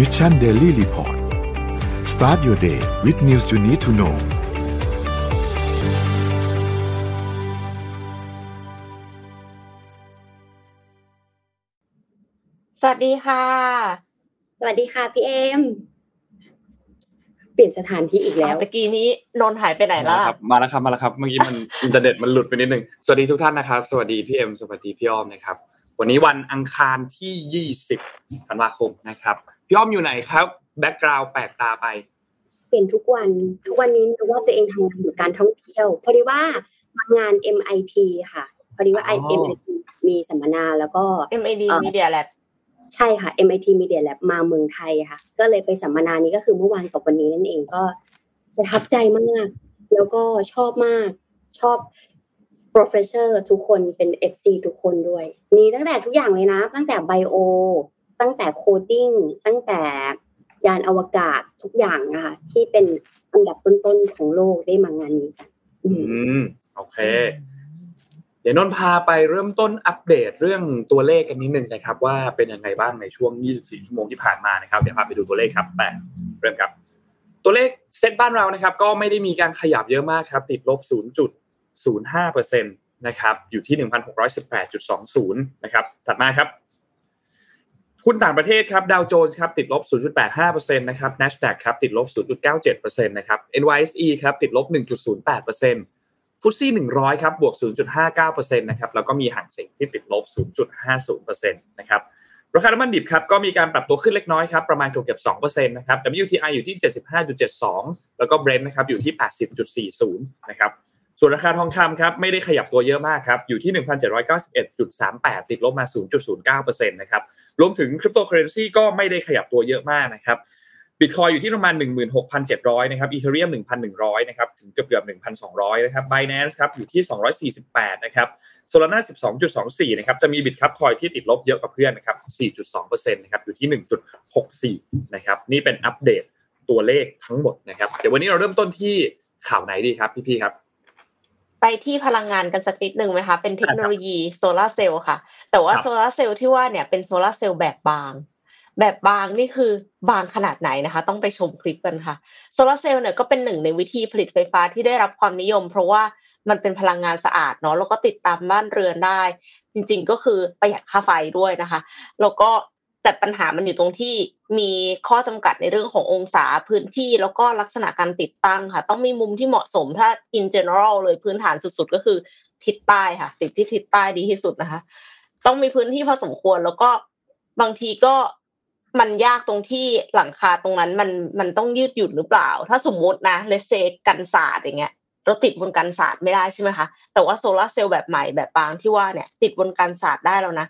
Mission Daily Report start your day with news you need to know สวัสดีค่ะ สวัสดีค่ะพี่เอมเปลี่ยนสถานที่อีกแล้วตะกี้นี้นนท์หายไปไหนแล้วมาอะครับ มาแล้วครับ มาแล้วครับ เมื่อกี้มันอินเทอร์เน็ตมันหลุดไปนิดนึง สวัสดีทุกท่านนะครับ สวัสดีพี่เอ็ม สวัสดีพี่อ้อมนะครับ วันนี้วันอังคารที่ 20 ธันวาคมนะครับ พี่อ้อมอยู่ไหนครับ background แปลกตาไป เปลี่ยนทุกวันทุกวันนี้นึกว่าตัวเองทำงานอยู่การท่องเที่ยวพอดีว่ามางาน MIT ค่ะพอดีว่าอ๋อ MIT มีสัมมนาแล้วก็ MIT เอ่อ Media Lab ใช่ค่ะ MIT Media Lab มาเมืองไทยค่ะ ก็เลยไปสัมมนานี้ก็คือเมื่อวานกับวันนี้นั่นเองก็ประทับใจมาก แล้วก็ชอบมากชอบ professor ทุกคนเป็น FC ทุกคนด้วย มีตั้งแต่ทุกอย่างเลยนะ ตั้งแต่ bio ตั้งแต่ coding ตั้งแต่ยานอวกาศทุกอย่างอะคะที่เป็นอันดับต้นๆของโลกได้มางานนี้กันอืมโอเค เดี๋ยวนนพาไปเริ่มต้นอัปเดตเรื่องตัวเลขกันนิดนึงนะครับ ว่าเป็นยังไงบ้างในช่วง 24 ชั่วโมงที่ผ่านมานะครับ เดี๋ยวพาไปดูตัวเลขครับแต่เริ่มครับ ตัวเลขเซ็ตบ้านเรานะครับ ก็ไม่ได้มีการขยับเยอะมากครับ ติดลบ 0.05%นะครับอยู่ที่ 1,618.20 นะครับ ถัดมาครับ หุ้นต่างประเทศครับดาวโจนส์ครับติดลบ 0.85%นะครับ NASDAQ ครับติดลบ 0.97%นะครับ NYSE ครับติดลบ 1.08%ฟุตซี่100 ครับบวก 0.59%นะครับแล้วก็มีห่างเสียงที่ติดลบ 0.50%นะครับราคาน้ำมันดิบครับก็มีการปรับตัวขึ้นเล็กน้อยครับประมาณเกือบ2%นะครับ WTI อยู่ที่ 75.72 แล้วก็ Brent นะครับอยู่ที่ 80.40 นะครับ ส่วนราคาทองคำครับไม่ได้ขยับตัวเยอะมากครับอยู่ที่ 1,791.38 ติดลบมา 0.09%นะครับรวมถึงคริปโตเคอเรนซีก็ไม่ได้ขยับตัวเยอะมากนะครับบิตคอยน์อยู่ที่ประมาณ 16,700 นะครับอีเธอเรียม1,100 นะครับถึงเกือบเกือบ1,200 นะครับ Binance ครับอยู่ที่ 248 นะครับSolana 12.24 นะครับจะมี Bitkub Coin ที่ติดลบเยอะกว่าเพื่อนนะครับ 4.2%นะครับอยู่ที่ 1.64 นะครับนี่เป็นอัปเดตตัวเลขทั้งหมดนะครับเดี๋ยววันนี้เราเริ่มต้นที่ข่าวไหนดีครับพี่ๆครับ ไปที่พลังงานกันสักนิดหนึ่งไหมคะ เป็นเทคโนโลยีโซลาร์เซลล์ค่ะ แต่ว่าครับโซลาร์เซลล์ที่ว่าเนี่ยเป็นโซลาร์เซลล์แบบบาง แบบบางนี่คือบางขนาดไหนนะคะ ต้องไปชมคลิปกันค่ะโซลาร์เซลล์เนี่ยก็เป็นหนึ่งในวิธีผลิตไฟฟ้าที่ได้รับความนิยม เพราะว่ามันเป็นพลังงานสะอาดเนาะแล้วก็ติดตามบ้านเรือนได้ จริง ๆ ก็คือประหยัดค่าไฟด้วยนะคะ แล้วก็ แต่ปัญหามันอยู่ตรงที่มีข้อจำกัดในเรื่องขององศาพื้นที่แล้วก็ลักษณะการติดตั้งค่ะ ต้องมีมุมที่เหมาะสมถ้า in general เลยพื้นฐานสุดๆ ก็คือทิศใต้ค่ะ ติดที่ทิศใต้ดีที่สุดนะคะ ต้องมีพื้นที่พอสมควรแล้วก็บางทีก็มันยากตรงที่หลังคาตรงนั้นมันมันต้องยืดหยุ่นหรือเปล่า ถ้าสมมตินะเลเซกันศาสตร์อย่างเงี้ยเราติดบนกันศาสตร์ไม่ได้ใช่ไหมคะแต่ว่าโซลาร์เซลล์แบบใหม่แบบบางที่ว่าเนี่ย ติดบนกันศาสตร์ได้แล้วนะ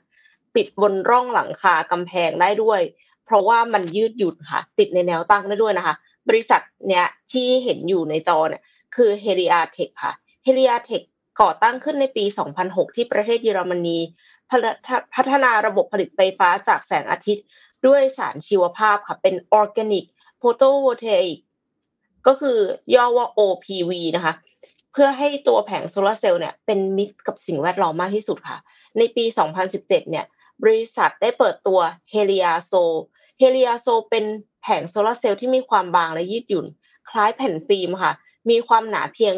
ติดบนร่องหลังคากำแพงได้ด้วย เพราะว่ามันยืดหยุ่นค่ะ ติดในแนวตั้งได้ด้วยนะคะ บริษัทเนี้ยที่เห็นอยู่ในจอเนี่ยคือ h e l i a t e c h ค่ะ h e l i a t e c h ก่อตั้งขึ้นในปี 2006 ที่ประเทศเยอรมนี พัฒนาระบบผลิตไฟฟ้าจากแสงอาทิตย์ ด้วยสารชีวภาพค่ะ เป็น Organic Photovoltaic ก็คือย่อว่า OPV นะคะ เพื่อให้ตัวแผงโซลาร์เซลล์เนี่ยเป็นมิตรกับสิ่งแวดล้อมมากที่สุดค่ะ ในปี 2017 เนี่ย บริษัทได้เปิดตัว h e l i a s o h e l i a s o เป็นแผงโซลาร์เซลล์ที่มีความบางและยืดหยุ่น คล้ายแผ่นฟิล์มค่ะ มีความหนาเพียง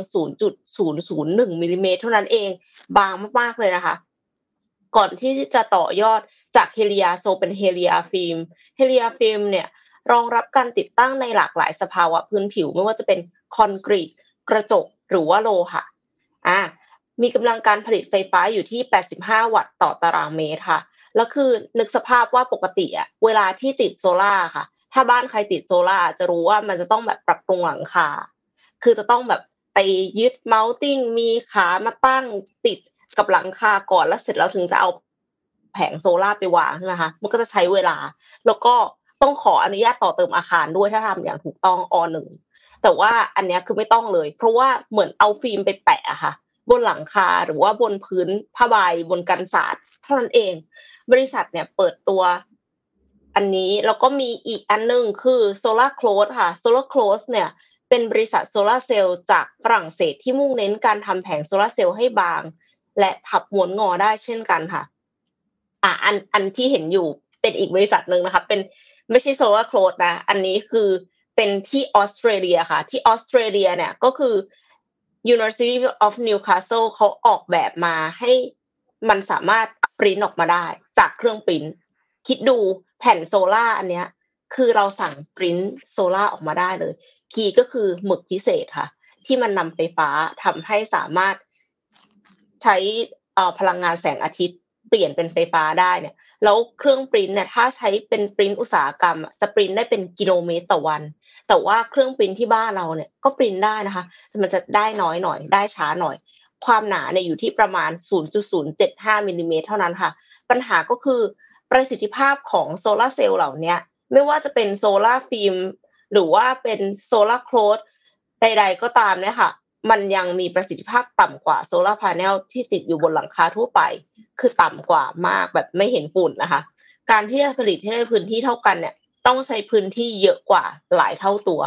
0.001มิลลิเมตรเท่านั้นเอง บางมากๆเลยนะคะ ก่อนที่จะต่อยอดจาก HeliaSol เป็น HeliaFilm HeliaFilm เนี่ยรองรับการติดตั้งในหลากหลายสภาวะพื้นผิว ไม่ว่าจะเป็นคอนกรีต กระจก หรือว่าโลหะ อ่า มีกำลังการผลิตไฟฟ้าอยู่ที่ 85 วัตต์ต่อตารางเมตรค่ะ แล้วคือนึกสภาพว่าปกติอะเวลาที่ติดโซล่าค่ะ ถ้าบ้านใครติดโซล่าจะรู้ว่ามันจะต้องแบบปรับปรุงหลังคา คือจะต้องแบบไปยึด mounting มีขามาตั้งติดกับหลังคาก่อนแล้วเสร็จแล้วถึงจะเอาแผงโซล่าไปวางใช่ไหมคะ มันก็จะใช้เวลา แล้วก็ต้องขออนุญาตต่อเติมอาคารด้วยถ้าทำอย่างถูกต้องอหนึ่งแต่ว่าอันนี้คือไม่ต้องเลย เพราะว่าเหมือนเอาฟิล์มไปแปะอะค่ะ บนหลังคาหรือว่าบนพื้นผ้าใบบนกันศาสตร์เท่านั้นเอง บริษัทเนี่ยเปิดตัวอันนี้แล้วก็มีอีกอันหนึงคือ Solar Close ค่ะ Solar Close เนี่ยเป็นบริษัทโซลาเซลล์จากฝรั่งเศสที่มุ่งเน้นการทำแผงโซลาเซลล์ให้บาง และพับม้วนงอได้เช่นกันค่ะอะอันอันที่เห็นอยู่เป็นอีกบริษัทหนึ่งนะคะ เป็นไม่ใช่ Solar Cloth นะ อันนี้คือเป็นที่ออสเตรเลียค่ะ ที่ออสเตรเลียเนี่ยก็คือ University of Newcastle เขาออกแบบมาให้มันสามารถปริ้นออกมาได้ จากเครื่องปริ้นคิดดูแผ่นโซล่าอันเนี้ย คือเราสั่งปริ้นโซล่าออกมาได้เลย key ก็คือหมึกพิเศษค่ะ ที่มันนำไฟฟ้าทำให้สามารถใช้พลังงานแสงอาทิตย์เปลี่ยนเป็นไฟฟ้าได้เนี่ย แล้วเครื่องปริ้นเนี่ยถ้าใช้เป็นปริ้นอุตสาหกรรมจะปริ้นได้เป็นกิโลเมตรต่อวัน แต่ว่าเครื่องปริ้นที่บ้านเราเนี่ยก็ปริ้นได้นะคะแต่มันจะได้น้อยหน่อยได้ช้าหน่อย ความหนาเนี่ยอยู่ที่ประมาณ 0.075มิลลิเมตรเท่านั้นค่ะ ปัญหาก็คือประสิทธิภาพของโซลาเซลล์เหล่านี้ไม่ว่าจะเป็น solar film หรือว่าเป็น Solar Cloth ใด ๆ ก็ตามเนี่ยค่ะ มันยังมีประสิทธิภาพต่ำกว่า solar panel ที่ติดอยู่บนหลังคาทั่วไป คือต่ำกว่ามากแบบไม่เห็นฝุ่นนะคะ การที่จะผลิตให้ได้พื้นที่เท่ากันเนี่ยต้องใช้พื้นที่เยอะกว่าหลายเท่าตัว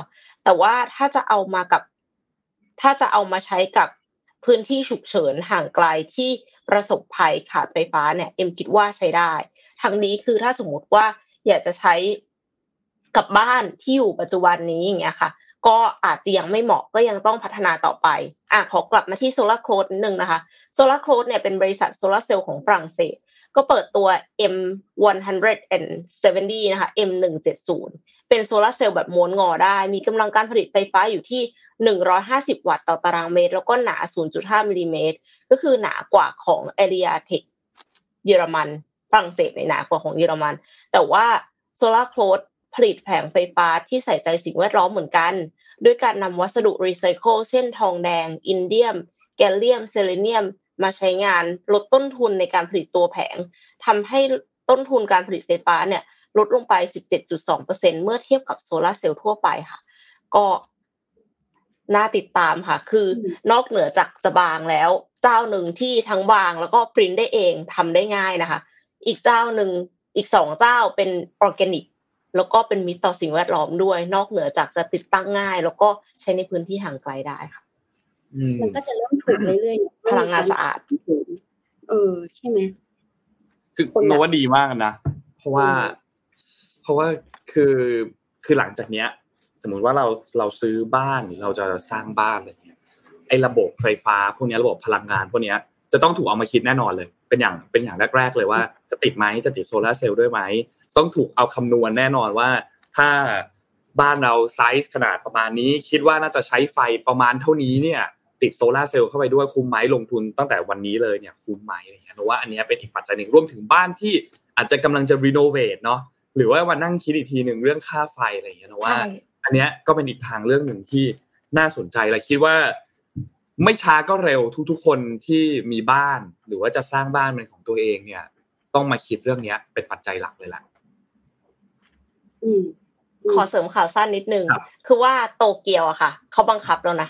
แต่ว่าถ้าจะเอามากับ ถ้าจะเอามาใช้กับ พื้นที่ฉุกเฉินห่างไกลที่ประสบภัยขาดไฟฟ้าเนี่ยเอ็มคิดว่าใช้ได้ทั้งนี้คือถ้าสมมติว่าอยากจะใช้กับบ้านที่อยู่ปัจจุบันนี้อย่างเงี้ยค่ะ ก็อาจจะยังไม่เหมาะก็ยังต้องพัฒนาต่อไปอะขอกลับมาที่โซลาร์โคลดนิดนึงนะคะโซลาร์โคลดเนี่ยเป็นบริษัทโซลาร์เซลล์ของฝรั่งเศสก็เปิดตัว M170 นะคะ M170 เป็นโซลาร์เซลล์แบบม้วนงอได้ มีกำลังการผลิตไฟฟ้าอยู่ที่ 150 วัตต์ต่อตารางเมตร แล้วก็หนา 0.5มิลลิเมตร ก็คือหนากว่าของ Heliatek เยอรมันฝรั่งเศสในหนากว่าของเยอรมัน แต่ว่า Solar Cloth ผลิตแผงไฟฟ้าที่ใส่ใจสิ่งแวดล้อมเหมือนกัน ด้วยการนำวัสดุรีไซเคิลเช่นทองแดง อินเดียม แกลเลียม เซเลเนียม มาใช้งานลดต้นทุนในการผลิตตัวแผงทำให้ต้นทุนการผลิตไฟฟ้าเนี่ย ลดลงไป 17.2%เมื่อเทียบกับโซลาเซลล์ทั่วไปค่ะ ก็น่าติดตามค่ะ คือนอกเหนือจากจะบางแล้ว เจ้าหนึ่งที่ทั้งบางแล้วก็ปริ้นได้เองทำได้ง่ายนะคะ อีกเจ้าหนึ่งอีกสองเจ้าเป็นออร์แกนิก แล้วก็เป็นมิตรต่อสิ่งแวดล้อมด้วย นอกเหนือจากจะติดตั้งง่าย แล้วก็ใช้ในพื้นที่ห่างไกลได้ค่ะมันก็จะเริ่มถูกเรื่อยๆพลังงานสะอาดเออใช่ไหมคือโนว่าดีมากนะ เพราะว่า เพราะว่าคือคือหลังจากเนี้ย สมมุติว่าเราเราซื้อบ้านเราจะสร้างบ้านอะไรเงี้ยไอ้ระบบไฟฟ้าพวกนี้ระบบพลังงานพวกนี้จะต้องถูกเอามาคิดแน่นอนเลย เป็นอย่างเป็นอย่างแรก ๆ เลยว่าจะติดไหมจะติดโซลาร์เซลล์ด้วยไหมต้องถูกเอาคำนวณแน่นอนว่า ถ้าบ้านเราไซส์ขนาดประมาณนี้ คิดว่าน่าจะใช้ไฟประมาณเท่านี้เนี่ย ติดโซลาเซลล์เข้าไปด้วยคุ้มไหมลงทุนตั้งแต่วันนี้เลยเนี่ยคุ้มไหมอะไรเงี้ยเพราะว่าอันนี้เป็นอีกปัจจัยหนึ่งรวมถึงบ้านที่อาจจะกำลังจะรีโนเวทเนาะ หรือว่ามานั่งคิดอีกทีหนึ่งเรื่องค่าไฟอะไรอย่างเงี้ยนะว่า อันนี้ก็เป็นอีกทางเรื่องหนึ่งที่น่าสนใจและคิดว่า ไม่ช้าก็เร็วทุกๆคนที่มีบ้าน หรือว่าจะสร้างบ้านเป็นของตัวเองเนี่ย ต้องมาคิดเรื่องนี้เป็นปัจจัยหลักเลยแหละขอเสริมข่าวสั้นนิดนึง คือว่าโตเกียวอะค่ะ เขาบังคับแล้วนะ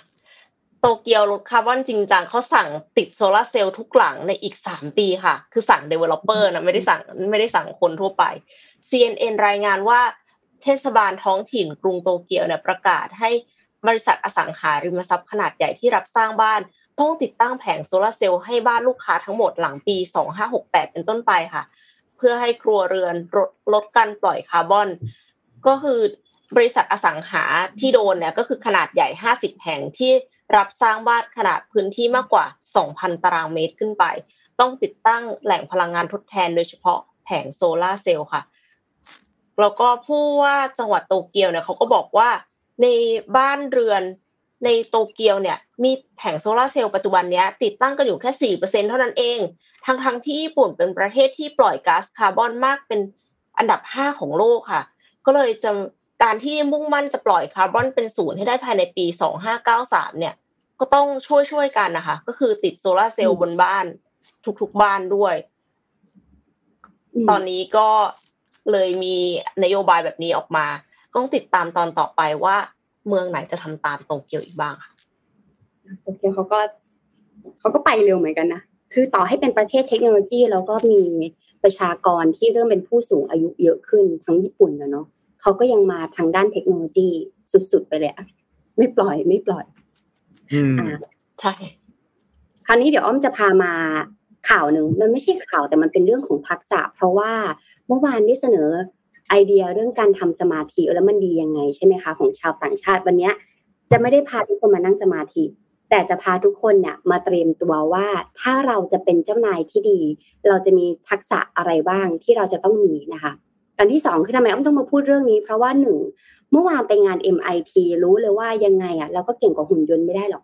โตเกียวลดคาร์บอนจริงจังเขาสั่งติดโซลาเซลล์ทุกหลังในอีกสามปีค่ะ คือสั่ง developer นะไม่ได้สั่งไม่ได้สั่งคนทั่วไป CNN รายงานว่าเทศบาลท้องถิ่นกรุงโตเกียวเนี่ยประกาศให้บริษัทอสังหาริมทรัพย์ขนาดใหญ่ที่รับสร้างบ้าน ต้องติดตั้งแผงโซลาเซลล์ให้บ้านลูกค้าทั้งหมดหลังปี 2568 เป็นต้นไปค่ะ เพื่อให้ครัวเรือนลดลดการปล่อยคาร์บอน ก็คือบริษัทอสังหาที่โดนเนี่ยก็คือขนาดใหญ่ 50 แห่งที่ รับสร้างบ้านขนาดพื้นที่มากกว่า 2,000 ตารางเมตรขึ้นไป ต้องติดตั้งแหล่งพลังงานทดแทนโดยเฉพาะแผงโซลาเซลล์ค่ะ แล้วก็ผู้ว่าจังหวัดโตเกียวเนี่ยเขาก็บอกว่าในบ้านเรือนในโตเกียวเนี่ยมีแผงโซลาเซลล์ปัจจุบันนี้ติดตั้งกันอยู่แค่ 4%เท่านั้นเอง ทั้งทั้งที่ญี่ปุ่นเป็นประเทศที่ปล่อยก๊าซคาร์บอนมากเป็นอันดับ 5 ของโลกค่ะ ก็เลยจะ การที่มุ่งมั่นจะปล่อยคาร์บอนเป็นศูนย์ให้ได้ภายในปี 2593 เนี่ย ก็ต้องช่วยช่วยกันนะคะ ก็คือติดโซลาเซลล์บนบ้าน ทุกๆบ้านด้วย ตอนนี้ก็เลยมีนโยบายแบบนี้ออกมา ต้องติดตามตอนต่อไปว่า เมืองไหนจะทำตามโตเกียวอีกบ้างค่ะโตเกียวเขาก็เขาก็ไปเร็วเหมือนกันนะคือต่อให้เป็นประเทศเทคโนโลยี แล้วก็มีประชากรที่เริ่มเป็นผู้สูงอายุเยอะขึ้นทั้งญี่ปุ่นนะเนาะ เขาก็ยังมาทางด้านเทคโนโลยีสุดๆไปเลยอะไม่ปล่อยไม่ปล่อยอืมใช่คราวนี้เดี๋ยวอ้อมจะพามาข่าวหนึ่งมันไม่ใช่ข่าวแต่มันเป็นเรื่องของทักษะ เพราะว่าเมื่อวานได้เสนอไอเดียเรื่องการทำสมาธิแล้วมันดียังไงใช่ไหมคะของชาวต่างชาติวันนี้จะไม่ได้พาทุกคนมานั่งสมาธิ แต่จะพาทุกคนเนี่ยมาเตรียมตัวว่าถ้าเราจะเป็นเจ้านายที่ดี เราจะมีทักษะอะไรบ้างที่เราจะต้องมีนะคะ อันที่สองคือทำไมอ้อมต้องมาพูดเรื่องนี้ เพราะว่าหนึ่งเมื่อวานไปงาน MIT รู้เลยว่ายังไงอะเราก็เก่งกว่าหุ่นยนต์ไม่ได้หรอก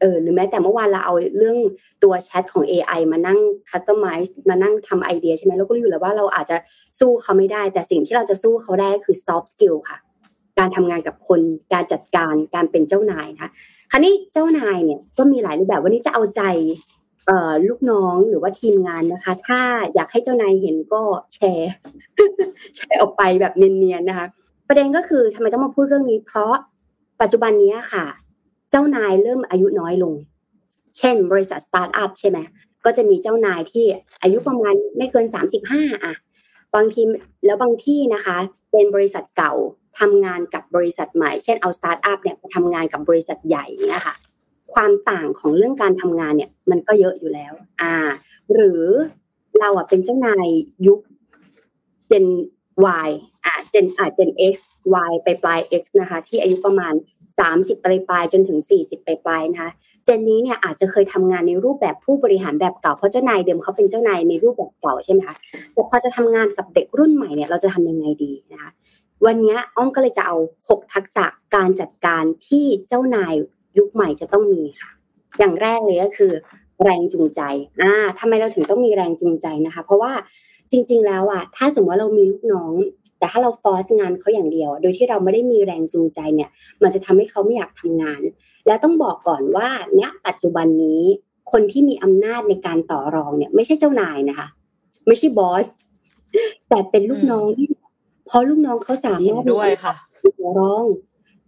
เออหรือแม้แต่เมื่อวานเราเอาเรื่องตัวแชทของ AI มานั่งคัสตอมไมซ์มานั่งทำไอเดียใช่ไหมเราก็รู้อยู่แล้วว่าเราอาจจะสู้เขาไม่ได้ แต่สิ่งที่เราจะสู้เขาได้คือ soft skill ค่ะ การทำงานกับคนการจัดการการเป็นเจ้านายนะคะคราวนี้เจ้านายเนี่ยก็มีหลายรูปแบบวันนี้จะเอาใจ ลูกน้องหรือว่าทีมงานนะคะ ถ้าอยากให้เจ้านายเห็นก็แชร์ แชร์ออกไปแบบเนียนๆนะคะ ประเด็นก็คือทำไมต้องมาพูดเรื่องนี้ เพราะปัจจุบันนี้ค่ะ เจ้านายเริ่มอายุน้อยลง เช่น บริษัทสตาร์ทอัพใช่ไหมก็จะมีเจ้านายที่อายุประมาณไม่เกินสามสิบห้าอะบางทีแล้วบางที่นะคะ เป็นบริษัทเก่าทำงานกับบริษัทใหม่ เช่นเอาสตาร์ทอัพเนี่ยไปทำงานกับบริษัทใหญ่เนี่ยค่ะ ความต่างของเรื่องการทำงานเนี่ย มันก็เยอะอยู่แล้ว อ่า หรือเราอะเป็นเจ้านายยุค Gen Y อ่า Gen อ่า Gen X Y ไปปลาย X นะคะ ที่อายุประมาณ 30ปลายปลายจนถึง 40ปลายปลายนะคะ Gen นี้เนี่ยอาจจะเคยทำงานในรูปแบบผู้บริหารแบบเก่าเพราะเจ้านายเดิมเขาเป็นเจ้านายในรูปแบบเก่าใช่ไหมคะแต่พอจะทำงานกับเด็กรุ่นใหม่เนี่ยเราจะทำยังไงดีนะคะวันนี้อ้อมก็เลยจะเอา 6 ทักษะการจัดการที่เจ้านาย ยุคใหม่จะต้องมีค่ะ อย่างแรกเลยก็คือ แรงจูงใจอ่าทำไมเราถึงต้องมีแรงจูงใจนะคะ เพราะว่าจริง ๆ แล้วอะถ้าสมมติว่าเรามีลูกน้อง แต่ถ้าเราฟอร์สงานเขาอย่างเดียว โดยที่เราไม่ได้มีแรงจูงใจเนี่ย มันจะทำให้เขาไม่อยากทำงาน และต้องบอกก่อนว่าณปัจจุบันนี้คนที่มีอำนาจในการต่อรองเนี่ย ไม่ใช่เจ้านายนะคะ ไม่ใช่บอสแต่เป็นลูกน้องที่เพราะลูกน้องเขาสามารถด้วยค่ะต่อรอง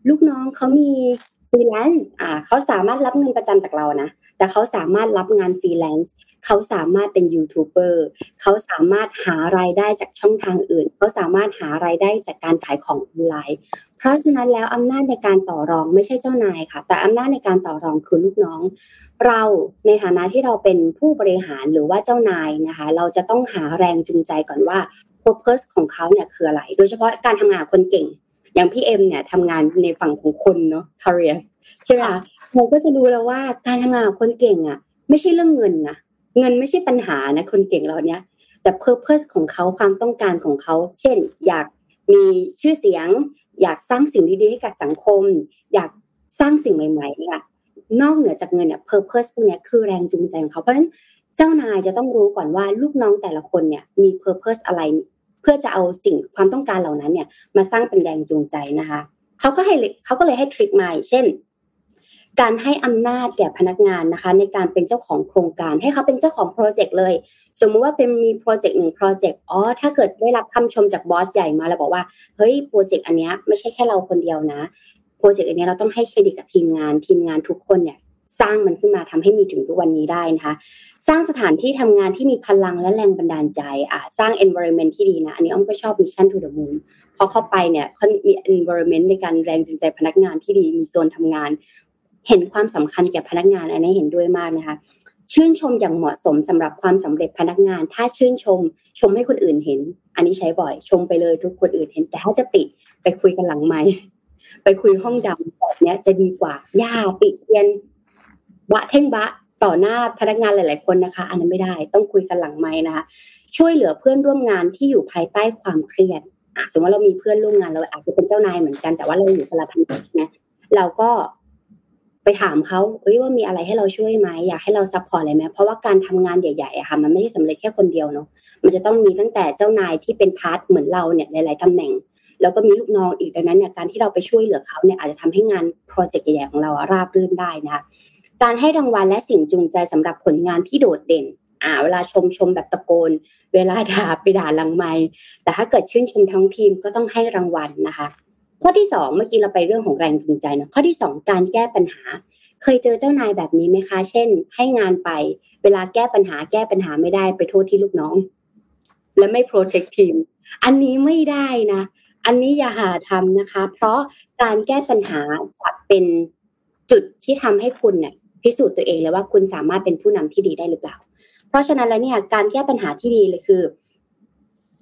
ลูกน้องเขามีฟ รีแลนซ์อ่าเขาสามารถรับเงินประจำจากเรานะ แต่เขาสามารถรับงานฟรีแลนซ์เขาสามารถเป็นยูทูบเบอร์เขาสามารถหารายได้จากช่องทางอื่น เขาสามารถหารายได้จากการขายของออนไลน์ เพราะฉะนั้นแล้วอำนาจในการต่อรองไม่ใช่เจ้านายค่ะ แต่อำนาจในการต่อรองคือลูกน้อง เราในฐานะที่เราเป็นผู้บริหารหรือว่าเจ้านายนะคะ เราจะต้องหาแรงจูงใจก่อนว่า purpose ของเขาเนี่ยคืออะไร โดยเฉพาะการทำงานคนเก่ง อย่างพี่เอ็มเนี่ยทำงานในฝั่งของคนเนาะ career ใช่ไหมคะเราก็จะรู้แล้วว่าการทำงานคนเก่งอะ ไม่ใช่เรื่องเงินนะเงินไม่ใช่ปัญหานะคนเก่งเราเนี้ยแต่ purpose ของเขาความต้องการของเขา เช่น อยากมีชื่อเสียง อยากสร้างสิ่งดีๆให้กับสังคม อยากสร้างสิ่งใหม่ๆเนี่ยนอกเหนือจากเงินเนี่ย purpose พวกนี้คือแรงจูงใจของเขาเพราะฉะนั้นเจ้านายจะต้องรู้ก่อนว่าลูกน้องแต่ละคนเนี่ยมี purpose อะไร เพื่อจะเอาสิ่งความต้องการเหล่านั้นเนี่ยมาสร้างเป็นแรงจูงใจนะคะเขาก็ให้เขาก็เลยให้ทริคใหมาเช่น การให้อำนาจแก่พนักงานนะคะ ในการเป็นเจ้าของโครงการ ให้เขาเป็นเจ้าของโปรเจกต์เลย สมมุติว่าเป็นมีโปรเจกต์หนึ่งโปรเจกต์อ๋อถ้าเกิดได้รับคำชมจากบอสใหญ่มาแล้วบอกว่าเฮ้ยโปรเจกต์อันนี้ไม่ใช่แค่เราคนเดียวนะโปรเจกต์อันนี้เราต้องให้เครดิตกับทีมงาน ทีมงานทุกคนเนี่ย สร้างมันขึ้นมาทำให้มีถึงทุกวันนี้ได้นะคะสร้างสถานที่ทำงานที่มีพลังและแรงบันดาลใจอ่าสร้าง environment ที่ดีนะอันนี้อ้อมก็ชอบ mission to the moon พอเข้าไปเนี่ยมี environment ในการแรงจูงใจพนักงานที่ดีมีโซนทำงาน เห็นความสำคัญแก่พนักงานอันนี้เห็นด้วยมากนะคะชื่นชมอย่างเหมาะสมสำหรับความสำเร็จพนักงาน ถ้าชื่นชม ชมให้คนอื่นเห็น อันนี้ใช้บ่อย ชมไปเลยทุกคนอื่นเห็น แต่ถ้าจะติไปคุยกันหลังไมค์ไปคุยห้องดำแบบนี้จะดีกว่า อย่าติเตียน บะเท่งบะต่อหน้าพนักงานหลาย ๆ คนนะคะ อันนั้นไม่ได้ต้องคุยกันหลังไมค์นะคะช่วยเหลือเพื่อนร่วมงานที่อยู่ภายใต้ความเครียดอะสมมติว่าเรามีเพื่อนร่วมงานเราอาจจะเป็นเจ้านายเหมือนกันแต่ว่าเราอยู่คนละพันใช่ไหมเราก็ไปถามเขาเอ้ยว่ามีอะไรให้เราช่วยไหมอยากให้เรา support อะไรไหมเพราะว่าการทำงานใหญ่ๆอะค่ะ มันไม่ใช่สำเร็จแค่คนเดียวเนาะมันจะต้องมีตั้งแต่เจ้านายที่เป็น part เหมือนเราเนี่ยหลาย ๆตำแหน่ง แล้วก็มีลูกน้องอีกดังนั้นเนี่ยการที่เราไปช่วยเหลือเขาเนี่ยอาจจะทำให้งาน project ใหญ่ๆของเราราบรื่นได้นะคะ การให้รางวัลและสิ่งจูงใจสำหรับผลงานที่โดดเด่น อ่า เวลาชมชมแบบตะโกน เวลาด่าไปด่าหลังไมค์แต่ถ้าเกิดชื่นชมทั้งทีมก็ต้องให้รางวัลนะคะ ข้อที่สองเมื่อกี้เราไปเรื่องของแรงจูงใจนะข้อที่สองการแก้ปัญหา เคยเจอเจ้านายแบบนี้ไหมคะ เช่น ให้งานไป เวลาแก้ปัญหาแก้ปัญหาไม่ได้ไปโทษที่ลูกน้อง และไม่ protect team อันนี้ไม่ได้นะอันนี้อย่าหาทำนะคะ เพราะการแก้ปัญหาจะเป็นจุดที่ทำให้คุณเนี่ย พิสูจน์ตัวเองเลยว่าคุณสามารถเป็นผู้นำที่ดีได้หรือเปล่า เพราะฉะนั้นแล้วเนี่ยการแก้ปัญหาที่ดีเลยคือ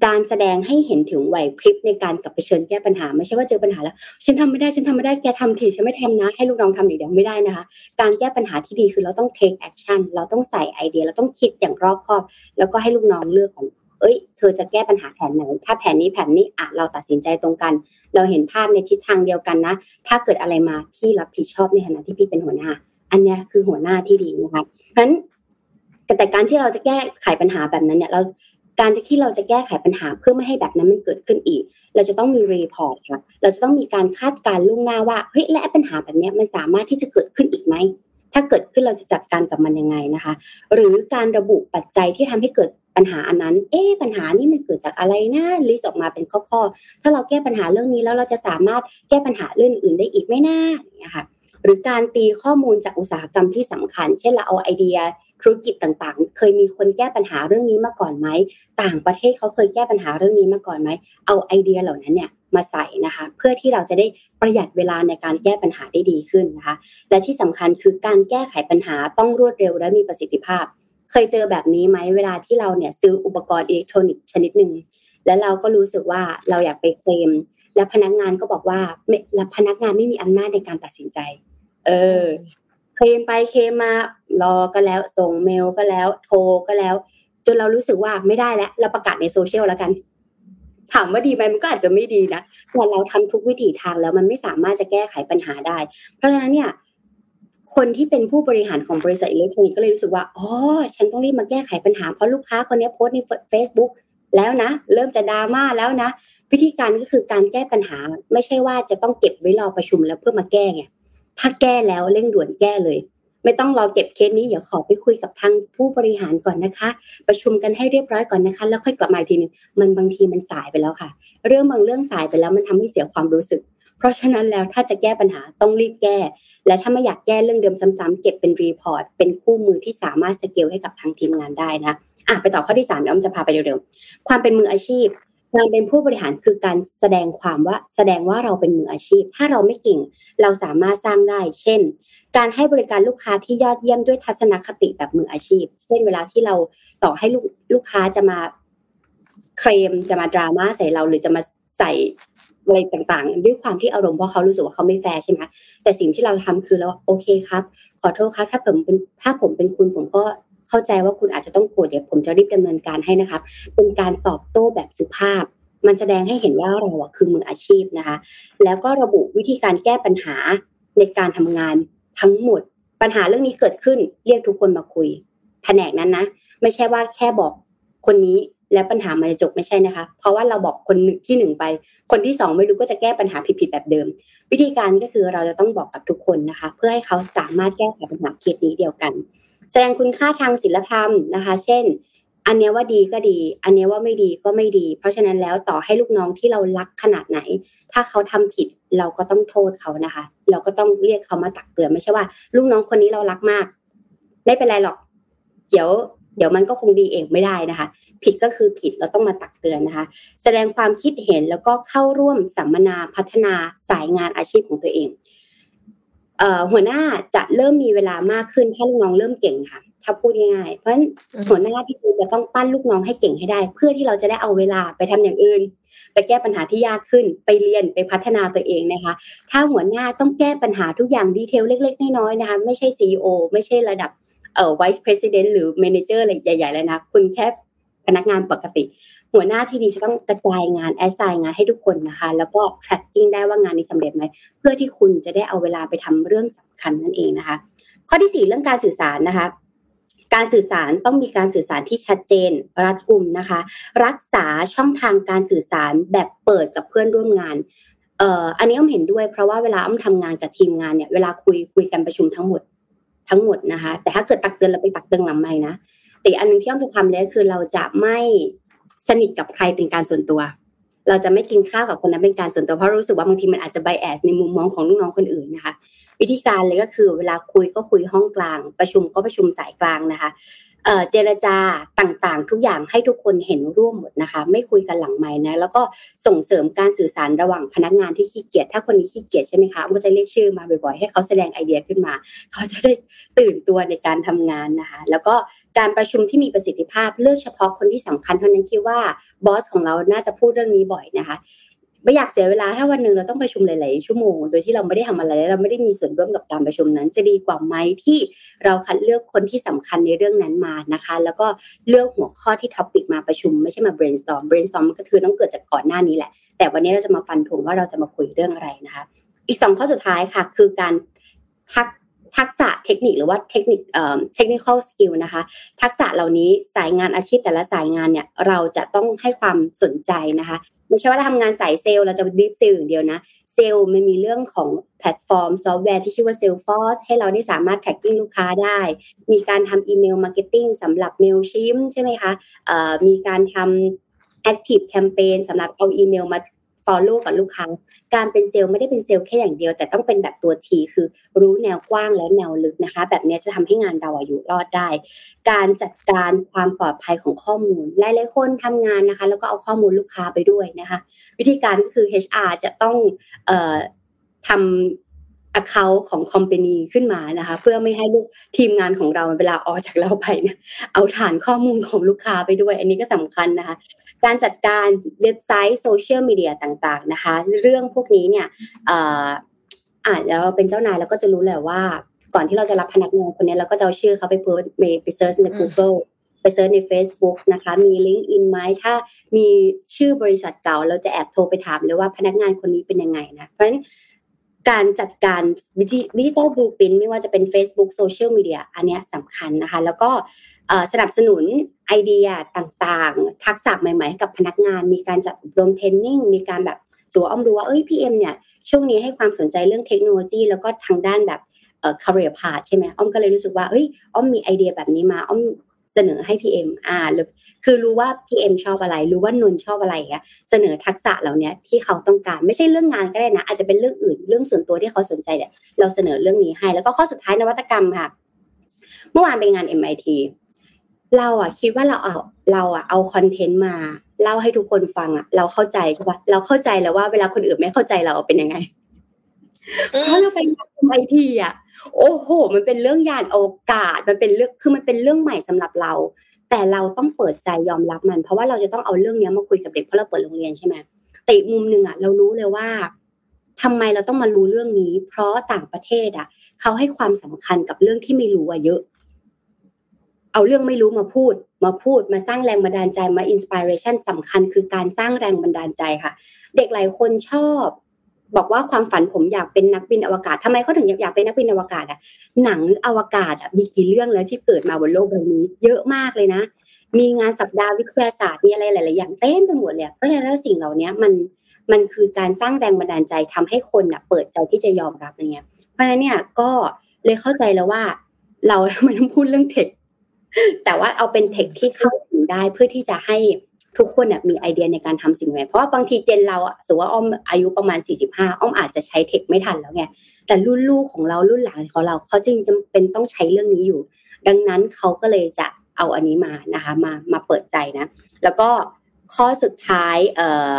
การแสดงให้เห็นถึงไหวพริบในการกลับไปเชิญแก้ปัญหา ไม่ใช่ว่าเจอปัญหาแล้วฉันทำไม่ได้ฉันทำไม่ได้แกทำทีฉันไม่ทำนะ ให้ลูกน้องทำอย่างเดียวไม่ได้นะคะ การแก้ปัญหาที่ดีคือเราต้อง take action เราต้องใส่ไอเดีย เราต้องคิดอย่างรอบคอบ แล้วก็ให้ลูกน้องเลือกของเอ้ย เธอจะแก้ปัญหาแผนไหน ถ้าแผนนี้แผนนี้อะเราตัดสินใจตรงกัน เราเห็นภาพในทิศทางเดียวกันนะ ถ้าเกิดอะไรมาพี่รับผิดชอบในฐานะที่พี่เป็นหัวหน้า อันนี้คือหัวหน้าที่ดีนะคะเพราะฉะนั้นแต่การที่เราจะแก้ไขปัญหาแบบนั้นเนี่ยเราการจะที่เราจะแก้ไขปัญหาเพื่อไม่ให้แบบนั้นมันเกิดขึ้นอีก เราจะต้องมี report ค่ะเราจะต้องมีการคาดการณ์ล่วงหน้าว่าเฮ้ยและปัญหาแบบนี้มันสามารถที่จะเกิดขึ้นอีกไหมถ้าเกิดขึ้นเราจะจัดการกับมันยังไงนะคะ หรือการระบุปัจจัยที่ทำให้เกิดปัญหาอันนั้น เอ๊ปัญหานี้มันเกิดจากอะไรนะลิสต์ออกมาเป็นข้อๆถ้าเราแก้ปัญหาเรื่องนี้แล้วเราจะสามารถแก้ปัญหาเรื่องอื่นได้อีกไหมนะอย่างเงี้ยค่ะ หรือการตีข้อมูลจากอุตสาหกรรมที่สำคัญ เช่นเราเอาไอเดียธุรกิจต่างๆ เคยมีคนแก้ปัญหาเรื่องนี้มาก่อนไหม ต่างประเทศเขาเคยแก้ปัญหาเรื่องนี้มาก่อนไหม เอาไอเดียเหล่านั้นเนี่ยมาใส่นะคะ เพื่อที่เราจะได้ประหยัดเวลาในการแก้ปัญหาได้ดีขึ้นนะคะ และที่สำคัญคือการแก้ไขปัญหาต้องรวดเร็วและมีประสิทธิภาพ เคยเจอแบบนี้ไหมเวลาที่เราเนี่ยซื้ออุปกรณ์อิเล็กทรอนิกส์ชนิดหนึ่งแล้วเราก็รู้สึกว่าเราอยากไปเคลมและพนักงานก็บอกว่าและพนักงานไม่มีอำนาจในการตัดสินใจ เออ เคลมไปเคลมมารอก็แล้ว ส่งเมลก็แล้ว โทรก็แล้ว จนเรารู้สึกว่าไม่ได้แล้ว เราประกาศในโซเชียลแล้วกัน ถามว่าดีไหมมันก็อาจจะไม่ดีนะแต่เราทำทุกวิถีทางแล้วมันไม่สามารถจะแก้ไขปัญหาได้ เพราะฉะนั้นเนี่ยคนที่เป็นผู้บริหารของบริษัทอิเล็กทรอนิกส์ก็เลยรู้สึกว่า อ๋อ ฉันต้องรีบมาแก้ไขปัญหา เพราะลูกค้าคนนี้โพสต์ใน Facebook แล้วนะ เริ่มจะดราม่าแล้วนะ วิธีการก็คือการแก้ปัญหา ไม่ใช่ว่าจะต้องเก็บไว้รอประชุมแล้วเพื่อมาแก้ไง ถ้าแก้แล้วเร่งด่วนแก้เลย ไม่ต้องรอเก็บเคสนี้เดี๋ยวขอไปคุยกับทางผู้บริหารก่อนนะคะ ประชุมกันให้เรียบร้อยก่อนนะคะ แล้วค่อยกลับมาทีนึงมันบางทีมันสายไปแล้วค่ะ เรื่องบางเรื่องสายไปแล้วมันทำให้เสียความรู้สึก เพราะฉะนั้นแล้วถ้าจะแก้ปัญหาต้องรีบแก้ และถ้าไม่อยากแก้เรื่องเดิมซ้ำๆเก็บเป็น report เป็นคู่มือที่สามารถสเกลให้กับทางทีมงานได้นะอะไปต่อข้อที่สามเดี๋ยวอ้อมจะพาไปเร็วๆความเป็นมืออาชีพ การเป็นผู้บริหารคือการแสดงความว่าแสดงว่าเราเป็นมืออาชีพ ถ้าเราไม่เก่ง เราสามารถสร้างได้ เช่น การให้บริการลูกค้าที่ยอดเยี่ยมด้วยทัศนคติแบบมืออาชีพ เช่น เวลาที่เราต่อให้ลูกลูกค้าจะมาเคลมจะมาดราม่าใส่เราหรือจะมาใส่อะไรต่างๆ ด้วยความที่อารมณ์เพราะเขารู้สึกว่าเขาไม่แฟร์ใช่ไหมแต่สิ่งที่เราทำคือเราโอเคครับ ขอโทษครับถ้าผมเป็นถ้าผมเป็นคุณผมก็ เข้าใจว่าคุณอาจจะต้องโกรธเดี๋ยวผมจะรีบดำเนินการให้นะครับ เป็นการตอบโต้แบบสุภาพ มันแสดงให้เห็นว่าเราคือมืออาชีพนะคะ แล้วก็ระบุวิธีการแก้ปัญหาในการทำงานทั้งหมด ปัญหาเรื่องนี้เกิดขึ้นเรียกทุกคนมาคุย แผนกนั้นนะ ไม่ใช่ว่าแค่บอกคนนี้แล้วปัญหามันจะจบไม่ใช่นะคะ เพราะว่าเราบอกคนที่หนึ่งไป คนที่สองไม่รู้ก็จะแก้ปัญหาผิดๆแบบเดิม วิธีการก็คือเราจะต้องบอกกับทุกคนนะคะ เพื่อให้เขาสามารถแก้ไขปัญหาเคสนี้เดียวกัน แสดงคุณค่าทางศิลธรรมนะคะ เช่น อันนี้ว่าดีก็ดี อันนี้ว่าไม่ดีก็ไม่ดี เพราะฉะนั้นแล้วต่อให้ลูกน้องที่เรารักขนาดไหน ถ้าเขาทำผิดเราก็ต้องโทษเขานะคะ เราก็ต้องเรียกเขามาตักเตือนไม่ใช่ว่า ลูกน้องคนนี้เรารักมาก ไม่เป็นไรหรอก เดี๋ยวเดี๋ยวมันก็คงดีเองไม่ได้นะคะ ผิดก็คือผิดเราต้องมาตักเตือนนะคะ แสดงความคิดเห็นแล้วก็เข้าร่วมสัมมนาพัฒนาสายงานอาชีพของตัวเอง หัวหน้าจะเริ่มมีเวลามากขึ้นถ้าลูกน้องเริ่มเก่งค่ะถ้าพูดง่ายๆเพราะฉะนั้นหัวหน้าที่คุณจะต้องปั้นลูกน้องให้เก่งให้ได้ เพื่อที่เราจะได้เอาเวลาไปทำอย่างอื่น ไปแก้ปัญหาที่ยากขึ้น ไปเรียนไปพัฒนาตัวเองนะคะ ถ้าหัวหน้าต้องแก้ปัญหาทุกอย่างดีเทลเล็ก ๆ น้อยๆนะคะ ไม่ใช่ซีอไม่ใช่ระดับเอ่อ vice president หรือ manager อะไรใหญ่ๆเลยนะ คุณแค่พนักงานปกติ หัวหน้าที่ดีจะต้องกระจายงานแอสไซน์งานให้ทุกคนนะคะ แล้วก็ tracking ได้ว่างานนี้สำเร็จไหมเพื่อที่คุณจะได้เอาเวลาไปทำเรื่องสำคัญนั่นเองนะคะ ข้อที่สี่เรื่องการสื่อสารนะคะการสื่อสารต้องมีการสื่อสารที่ชัดเจนรัดกุมนะคะ รักษาช่องทางการสื่อสารแบบเปิดกับเพื่อนร่วมงานเอ่ออันนี้อ้อมเห็นด้วยเพราะว่าเวลาอ้อมทำงานกับทีมงานเนี่ยเวลาคุยคุยกันประชุมทั้งหมดทั้งหมดนะคะ แต่ถ้าเกิดตักเตือนเราไปตักเตือนหลังไม่นะแต่อันนึงที่อ้อมจะทำเลยคือเราจะไม่ สนิทกับใครเป็นการส่วนตัว เราจะไม่กินข้าวกับคนนั้นเป็นการส่วนตัวเพราะรู้สึกว่าบางทีมันอาจจะไบแอสในมุมมองของลูกน้องคนอื่นนะคะ วิธีการเลยก็คือเวลาคุยก็คุยห้องกลาง ประชุมก็ประชุมสายกลางนะคะ เจรจาต่างๆ ทุกอย่างให้ทุกคนเห็นร่วมหมดนะคะ ไม่คุยกันหลังไม้นะแล้วก็ส่งเสริมการสื่อสารระหว่างพนักงานที่ขี้เกียจถ้าคนนี้ขี้เกียจใช่ไหมคะก็จะเรียกชื่อมาบ่อยๆให้เขาแสดงไอเดียขึ้นมา เขาจะได้ตื่นตัวในการทำงานนะคะ แล้วก็การประชุมที่มีประสิทธิภาพเลือกเฉพาะคนที่สำคัญเท่านั้นคิดว่าบอสของเราน่าจะพูดเรื่องนี้บ่อยนะคะ ไม่อยากเสียเวลาถ้าวันหนึ่งเราต้องประชุมหลาย ๆ ชั่วโมง โดยที่เราไม่ได้ทำอะไรเราไม่ได้มีส่วนร่วมกับการประชุมนั้น จะดีกว่าไหมที่เราคัดเลือกคนที่สำคัญในเรื่องนั้นมานะคะ แล้วก็เลือกหัวข้อที่ topic มาประชุม ไม่ใช่มา brainstorm brainstorm ก็คือต้องเกิดจากก่อนหน้านี้แหละ แต่วันนี้เราจะมาฟันธงว่าเราจะมาคุยเรื่องอะไรนะคะ อีกสองข้อสุดท้ายค่ะ คือการทักทักษะเทคนิคหรือว่าเทคนิคเอ่อ technical skill นะคะ ทักษะเหล่านี้สายงานอาชีพแต่ละสายงานเนี่ยเราจะต้องให้ความสนใจนะคะ ไม่ใช่ว่าทำงานสายเซลล์เราจะ deep sales อย่างเดียวนะ เซลล์มันมีเรื่องของแพลตฟอร์มซอฟต์แวร์ที่ชื่อว่า Salesforce ให้เราได้สามารถ tracking ลูกค้าได้ มีการทำ email marketing สำหรับ Mailchimp ใช่ไหมคะมีการทำ Active Campaign สำหรับเอาอีเมลมา follow กับลูกค้า การเป็นเซลล์ไม่ได้เป็นเซลล์แค่อย่างเดียว แต่ต้องเป็นแบบตัว T คือรู้แนวกว้างและแนวลึกนะคะ แบบนี้จะทำให้งานเราอยู่รอดได้ การจัดการความปลอดภัยของข้อมูล หลายๆคนทำงานนะคะ แล้วก็เอาข้อมูลลูกค้าไปด้วยนะคะ วิธีการก็คือ HR จะต้องเอ่อทำ account ของ company ขึ้นมานะคะ เพื่อไม่ให้ลูกทีมงานของเราเวลาออกจากเราไปเนี่ยเอาฐานข้อมูลของลูกค้าไปด้วย อันนี้ก็สำคัญนะคะ การจัดการเว็บไซต์โซเชียลมีเดียต่างๆนะคะ เรื่องพวกนี้เนี่ยอ่าแล้วเป็นเจ้านายเราก็จะรู้แหละว่า ก่อนที่เราจะรับพนักงานคนนี้เราก็จะเอาชื่อเขาไปเพิร์ไปเซิร์ชใน Google ไป search ใน Facebook นะคะ มี LinkedIn ไหมถ้ามีชื่อบริษัทเก่า เราจะแอบโทรไปถามเลยว่าพนักงานคนนี้เป็นยังไงนะ เพราะฉะนั้นการจัดการ digital footprint ไม่ว่าจะเป็น Facebook โซเชียลมีเดียอันนี้สำคัญนะคะ แล้วก็ สนับสนุนไอเดียต่างๆ ทักษะใหม่ๆให้กับพนักงาน มีการจัดอบรม training มีการแบบตัวอ้อมรู้ว่าเอ้ย PM เนี่ยช่วงนี้ให้ความสนใจเรื่องเทคโนโลยี แล้วก็ทางด้านแบบเอ่อ career path ใช่ไหมอ้อมก็เลยรู้สึกว่าเอ้ยอ้อมมีไอเดียแบบนี้มาอ้อมเสนอให้พีเอ็มอ่าคือรู้ว่าพีเอ็มชอบอะไร รู้ว่านนชอบอะไรอะเสนอทักษะเหล่านี้ที่เขาต้องการไม่ใช่เรื่องงานก็ได้นะ อาจจะเป็นเรื่องอื่นเรื่องส่วนตัวที่เขาสนใจเนี่ยเราเสนอเรื่องนี้ให้ แล้วก็ข้อสุดท้ายนวัตกรรมค่ะ เมื่อวานเป็นงาน MIT เราอะคิดว่าเราเอาเราอะเอาคอนเทนต์มาเล่าให้ทุกคนฟังอะ เราเข้าใจใช่ปะเราเข้าใจแล้วว่าเวลาคนอื่นไม่เข้าใจเราเป็นยังไงเพราะเราไปไอทีอะ โอ้โห มันเป็นเรื่องยานโอกาสมันเป็นเรื่องคือมันเป็นเรื่องใหม่สำหรับเรา แต่เราต้องเปิดใจยอมรับมัน เพราะว่าเราจะต้องเอาเรื่องนี้มาคุยกับเด็กเพราะเราเปิดโรงเรียนใช่ไหมแต่มุมหนึ่งอะ เรารู้เลยว่าทำไมเราต้องมารู้เรื่องนี้ เพราะต่างประเทศอะ เขาให้ความสำคัญกับเรื่องที่ไม่รู้อะเยอะ เอาเรื่องไม่รู้มาพูด มาพูดมาสร้างแรงบันดาลใจมาอินสปิเรชันสำคัญคือการสร้างแรงบันดาลใจค่ะ เด็กหลายคนชอบ บอกว่าความฝันผมอยากเป็นนักบินอวกาศทำไมเขาถึงอยากเป็นนักบินอวกาศอะหนังอวกาศอะมีกี่เรื่องแล้วที่เกิดมาบนโลกใบนี้ เยอะมากเลยนะ มีงานสัปดาห์วิทยาศาสตร์มีอะไรหลาย ๆ อย่างเต้นไปหมดเลยเพราะฉะนั้นแล้วสิ่งเหล่านี้มันมันคือการสร้างแรงบันดาลใจทำให้คนอะเปิดใจที่จะยอมรับอะไรเงี้ย เพราะฉะนั้นเนี่ยก็เลยเข้าใจแล้วว่า เราไม่ต้องพูดเรื่องเทค แต่ว่าเอาเป็นเทคที่เข้าถึงได้เพื่อที่จะให้ทุกคนมีไอเดียในการทำสิ่งใหม่เพราะว่าบางทีเจนเราอะสมมติว่าอ้อมอายุประมาณ 45 อ้อมอาจจะใช้เทคไม่ทันแล้วไงแต่รุ่นลูกของเรารุ่นหลานของเราเขาจึงจำเป็นต้องใช้เรื่องนี้อยู่ ดังนั้นเขาก็เลยจะเอาอันนี้มานะคะมามาเปิดใจนะ แล้วก็ข้อสุดท้ายเอ่อ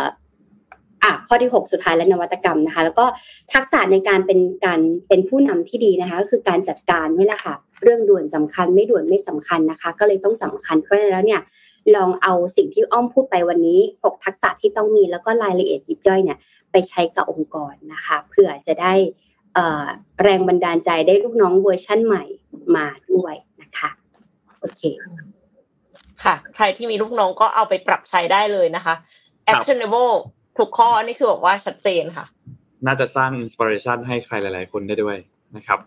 อะข้อที่ 6 สุดท้ายและนวัตกรรมนะคะ แล้วก็ทักษะในการเป็นการเป็นผู้นำที่ดีนะคะ ก็คือการจัดการนี่แหละค่ะ เรื่องด่วนสำคัญไม่ด่วนไม่สำคัญนะคะ ก็เลยต้องสำคัญเพราะฉะนั้นเนี่ยลองเอาสิ่งที่อ้อมพูดไปวันนี้ 6 ทักษะที่ต้องมีแล้วก็รายละเอียดยิบย่อยเนี่ยไปใช้กับองค์กรนะคะเพื่อจะได้แรงบันดาลใจได้ลูกน้องเวอร์ชั่นใหม่มาด้วยนะคะโอเคค่ะ ใครที่มีลูกน้องก็เอาไปปรับใช้ได้เลยนะคะ actionable ทุกข้อนี่คือบอกว่าชัดเจนค่ะ น่าจะสร้างอินสปิเรชันให้ใครหลาย ๆ คนได้ด้วยนะครับ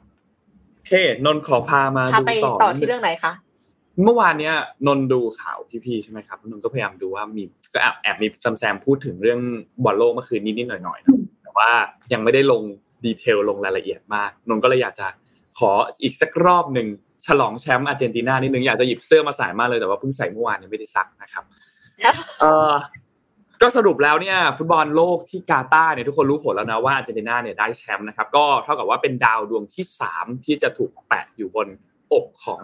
เคนนขอพามาดูต่อต่อที่เรื่องไหนคะเมื่อวานเนี้ยนนดูข่าวพี่ๆใช่ไหมครับนนก็พยายามดูว่ามีก็แอบแอบมีซัมแซมพูดถึงเรื่องบอลโลกเมื่อคืนนิดๆหน่อยๆนะแต่ว่ายังไม่ได้ลง detail ลงรายละเอียดมากนนก็เลยอยากจะขออีกสักรอบหนึ่งฉลองแชมป์อาร์เจนตินานิดนึงอยากจะหยิบเสื้อมาใส่มากเลยแต่ว่าเพิ่งใส่เมื่อวานยังไม่ได้ซักนะครับเออ ก็สรุปแล้วเนี่ยฟุตบอลโลกที่กาตาร์เนี่ยทุกคนรู้ผลแล้วนะว่าอาร์เจนตินาเนี่ยได้แชมป์นะครับก็เท่ากับว่าเป็นดาวดวงที่ 3 ที่จะถูกแปะอยู่บนอกของ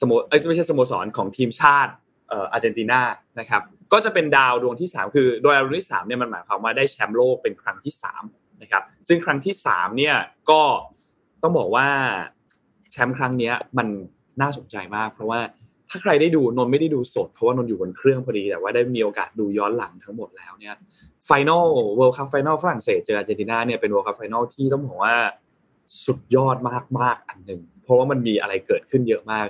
สโมเอ้ยไม่ใช่สโมสรของทีมชาติเอ่ออาร์เจนตินานะครับก็จะเป็นดาวดวงที่ 3 คือโดยดวงที่3เนี่ยมันหมายความว่าได้แชมป์โลกเป็นครั้งที่3นะครับซึ่งครั้งที่3เนี่ยก็ต้องบอกว่าแชมป์ครั้งนี้มันน่าสนใจมาก เพราะว่า ถ้าใครได้ดูนนไม่ได้ดูสด เพราะว่านนอยู่บนเครื่องพอดี แต่ว่าได้มีโอกาสดูย้อนหลังทั้งหมดแล้วเนี่ยfinal World Cup final ฝรั่งเศสเจออาร์เจนตินาเนี่ยเป็น World Cup final ที่ต้องบอกว่าสุดยอดมากๆอันหนึ่งเพราะว่ามันมีอะไรเกิดขึ้นเยอะมาก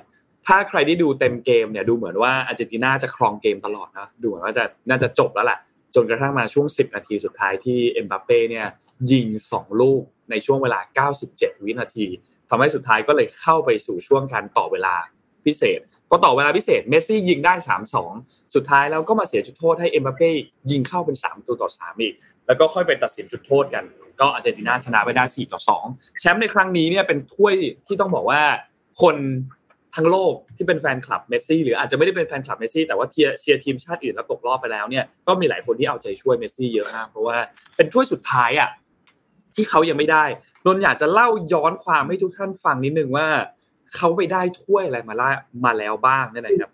ถ้าใครได้ดูเต็มเกมเนี่ยดูเหมือนว่าอาร์เจนตินาจะครองเกมตลอดนะดูเหมือนว่าจะน่าจะจบแล้วแหละจนกระทั่งมาช่วง 10 นาทีสุดท้ายที่เอ็มบัปเป้เนี่ยยิง 2 ลูกในช่วงเวลา 97 วินาทีทำให้สุดท้ายก็เลยเข้าไปสู่ช่วงการต่อเวลาพิเศษ พอต่อเวลาพิเศษเมสซี่ยิงได้ 3-2 สุดท้ายแล้วก็มาเสียจุดโทษให้เอ็มบัปเป้ยิงเข้าเป็น 3 ตัวต่อ 3 อีก แล้วก็ค่อยไปตัดสินจุดโทษกัน ก็อาร์เจนตินาชนะไปได้ 4 ต่อ 2 แชมป์ในครั้งนี้เนี่ยเป็นถ้วยที่ต้องบอกว่าคนทั้งโลกที่เป็นแฟนคลับเมสซี่หรืออาจจะไม่ได้เป็นแฟนคลับเมสซี่แต่ว่าเชียร์เชียร์ทีมชาติอื่นแล้วตกรอบไปแล้วเนี่ยก็มีหลายคนที่เอาใจช่วยเมสซี่เยอะมากเพราะว่าเป็นถ้วยสุดท้ายอะที่เขายังไม่ได้นนอยากจะเล่าย้อนความให้ทุกท่านฟังนิดนึงว่า เขาไปได้ถ้วยอะไรมาละมาแล้วบ้างเนี่ยนะครับ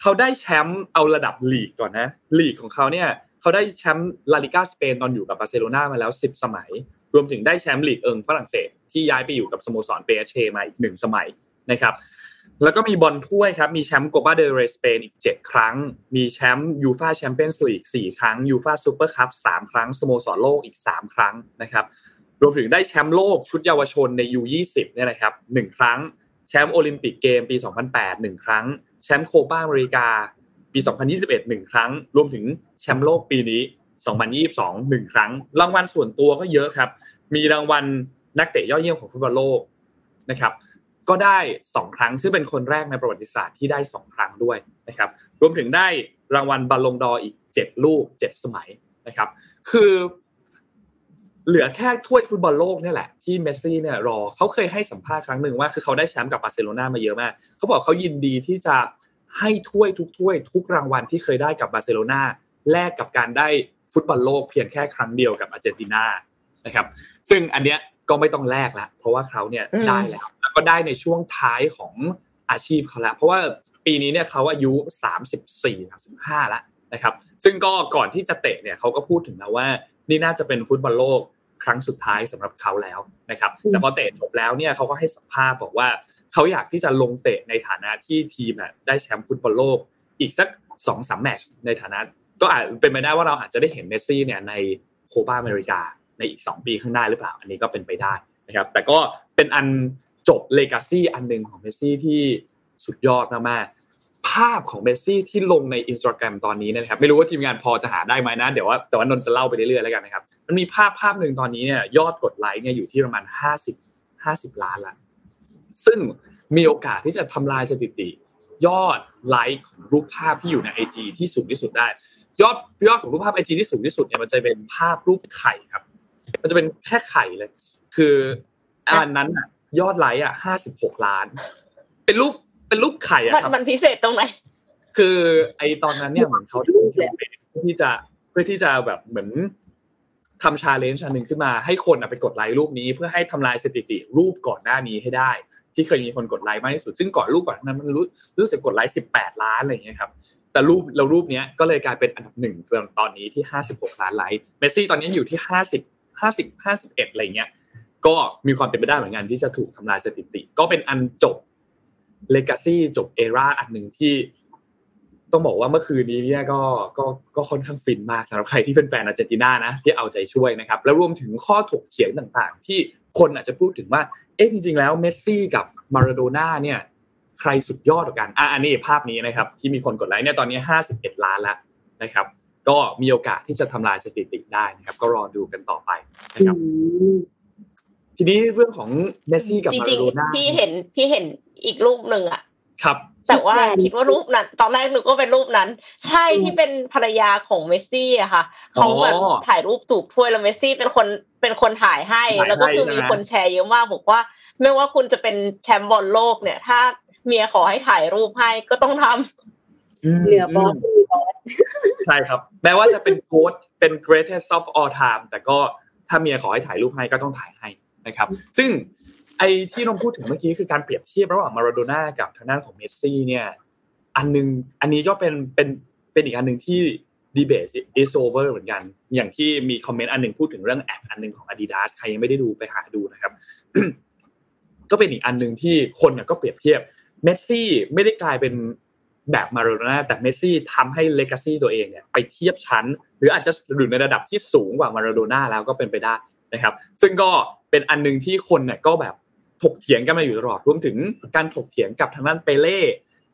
เขาได้แชมป์เอาระดับลีกก่อนนะลีกของเขาเนี่ยเขาได้แชมป์ลาลิกาสเปนตอนอยู่กับบาร์เซโลนามาแล้ว 10 สมัย รวมถึงได้แชมป์ลีกเอิงฝรั่งเศส ที่ย้ายไปอยู่กับสโมสรเปแอสเชมาอีกหนึ่งสมัยนะครับแล้วก็มีบอลถ้วยครับ มีแชมป์โกปาเดลเรย์สเปนอีก 7 ครั้ง มีแชมป์ยูฟาแชมเปี้ยนส์ลีก4ครั้งยูฟาซูเปอร์คัพ3ครั้ง สโมสรโลกอีก 3 ครั้งนะครับ รวมถึงได้แชมป์โลกชุดเยาวชนใน U20 เนี่ยนะครับ1ครั้ง แชมป์โอลิมปิกเกมปี 2008 1 ครั้ง แชมป์โคปาอเมริกา ปี 2021 1 ครั้ง รวมถึงแชมป์โลกปีนี้ 2022 1 ครั้ง รางวัลส่วนตัวก็เยอะครับ มีรางวัลนักเตะยอดเยี่ยมของฟุตบอลโลกนะครับก็ได้ 2 ครั้ง ซึ่งเป็นคนแรกในประวัติศาสตร์ที่ได้ 2 ครั้งด้วยนะครับ รวมถึงได้รางวัลบอลลงดออีก 7 ลูก 7 สมัยนะครับ คือ เหลือแค่ถ้วยฟุตบอลโลกนี่แหละที่เมสซี่เนี่ยรอเขาเคยให้สัมภาษณ์ครั้งหนึ่งว่าคือเขาได้แชมป์กับบาร์เซโลนามาเยอะมากเขาบอกเขายินดีที่จะให้ถ้วยทุกถ้วยทุกรางวัลที่เคยได้กับบาร์เซโลนาแลกกับการได้ฟุตบอลโลกเพียงแค่ครั้งเดียวกับอาร์เจนตินานะครับ ซึ่งอันเนี้ยก็ไม่ต้องแลกละเพราะว่าเขาเนี่ยได้แล้วแล้วก็ได้ในช่วงท้ายของอาชีพเขาแล้วเพราะว่าปีนี้เนี่ยเขาอายุ 34 35แล้วนะครับ ซึ่งก็ก่อนที่จะเตะเนี่ยเขาก็พูดถึงแล้วว่า นี่น่าจะเป็นฟุตบอลโลกครั้งสุดท้ายสำหรับเขาแล้วนะครับ แต่พอเตะจบแล้วเนี่ยเขาก็ให้สัมภาษณ์บอกว่าเขาอยากที่จะลงเตะในฐานะที่ทีมได้แชมป์ฟุตบอลโลก อีกสักสองสามแมตช์ในฐานะ ก็อาจเป็นไปได้ว่าเราอาจจะได้เห็นเมสซี่เนี่ยในโคปาอเมริกาในอีก 2 ปีข้างหน้าหรือเปล่า อันนี้ก็เป็นไปได้นะครับ แต่ก็เป็นอันจบ legacy อันหนึ่งของเมสซี่ที่สุดยอดมาก ภาพของเมสซี่ที่ลงในอินสตาแกรมตอนนี้นะครับ ไม่รู้ว่าทีมงานพอจะหาได้ไหมนะ เดี๋ยวว่าแต่ว่านนจะเล่าไปเรื่อยๆแล้วกันนะครับ มันมีภาพภาพหนึ่งตอนนี้เนี่ยยอดกดไลค์เนี่ยอยู่ที่ประมาณห้าสิบห้าสิบล้านละซึ่งมีโอกาสที่จะทำลายสถิติ ยอดไลค์ของรูปภาพที่อยู่ในไอจีที่สูงที่สุดได้ ยอดยอดของรูปภาพไอจีที่สูงที่สุดเนี่ยมันจะเป็นภาพรูปไข่ครับ มันจะเป็นแค่ไข่เลย คืออันนั้นอะยอดไลค์อะห้าสิบหกล้าน เป็นรูป เป็นรูปไข่อะครับมันพิเศษตรงไหนคือไอตอนนั้นเนี่ยเหมือนเขาทำแคมเปญเพื่อที่จะเพื่อที่จะแบบเหมือนทำ challenge อันหนึ่งขึ้นมาให้คนไปกดไลค์รูปนี้ เพื่อให้ทำลายสถิติรูปก่อนหน้านี้ให้ได้ ที่เคยมีคนกดไลค์มากที่สุด ซึ่งก่อนรูปก่อนนั้นมันรู้รู้สึกกดไลค์สิบแปดล้านอะไรอย่างเงี้ยครับแต่รูปเรารูปนี้ก็เลยกลายเป็นอันดับหนึ่งตอนนี้ที่ห้าสิบหกล้านไลค์เมสซี่ตอนนี้อยู่ที่ห้าสิบห้าสิบห้าสิบเอ็ดอะไรเงี้ยก็มีความเป็นไปได้เหมือนกันที่จะถูกทำลายสถิติ ก็เป็นอันจบ legacy จบ era อันหนึ่งที่ต้องบอกว่าเมื่อคืนนี้เนี่ยก็ก็ก็ค่อนข้างฟินมากสำหรับใครที่เป็นแฟนอาร์เจนตินานะที่เอาใจช่วยนะครับ แล้วรวมถึงข้อถกเถียงต่างๆ ที่คนอาจจะพูดถึงว่า เอ๊ะจริง ๆ แล้วเมสซี่กับมาราโดน่าเนี่ย ใครสุดยอดกว่ากันอะอันนี้ภาพนี้นะครับ ที่มีคนกดไลค์เนี่ยตอนนี้ห้าสิบเอ็ดล้านแล้วนะครับ ก็มีโอกาสที่จะทำลายสถิติได้นะครับ ก็รอดูกันต่อไปนะครับ ทีนี้เรื่องของเมสซี่กับจมาริรางโดน่าๆพี่เห็นพี่เห็น อีกรูปหนึ่งอะครับ แต่ว่าแฟนคิดว่ารูปนั้น ตอนแรกนึกว่าเป็นรูปนั้น ใช่ที่เป็นภรรยาของเมสซี่อะค่ะเขาเหมือนถ่ายรูปชูถ้วยแล้วเมสซี่เป็นคนเป็นคนถ่ายให้ แล้วก็คือมีคนแชร์เยอะมากบอกว่า ไม่ว่าคุณจะเป็นแชมป์บอลโลกเนี่ย ถ้าเมียขอให้ถ่ายรูปให้ก็ต้องทำเหนือบอสมีบอสใช่ครับ แม้ว่าจะเป็น GOAT เป็น greatest of all time แต่ก็ถ้าเมียขอให้ถ่ายรูปให้ก็ต้องถ่ายให้นะครับ ซึ่ง ไอ้ที่น้องพูดถึงเมื่อกี้คือการเปรียบเทียบระหว่างมาราโดน่ากับทางด้านของเมสซี่เนี่ย อันนึงอันนี้ก็เป็นเป็นเป็นอีกอันหนึ่งที่ debate is over เหมือนกัน อย่างที่มีคอมเมนต์อันหนึ่งพูดถึงเรื่อง ad อันหนึ่งของ Adidas ใครยังไม่ได้ดูไปหาดูนะครับ ก็เป็นอีกอันหนึ่งที่คนก็เปรียบเทียบเมสซี่ไม่ได้กลายเป็นแบบมาราโดน่าแต่เมสซี่ทำให้ legacy ตัวเองเนี่ยไปเทียบชั้น หรืออาจจะอยู่ในระดับที่สูงกว่ามาราโดน่าแล้วก็เป็นไปได้นะครับ ซึ่งก็เป็นอันหนึ่งที่คนเนี่ยก็แบบ ถกเถียงกันมาอยู่ตลอดรวมถึงการถกเถียงกับทางด้านเปเล่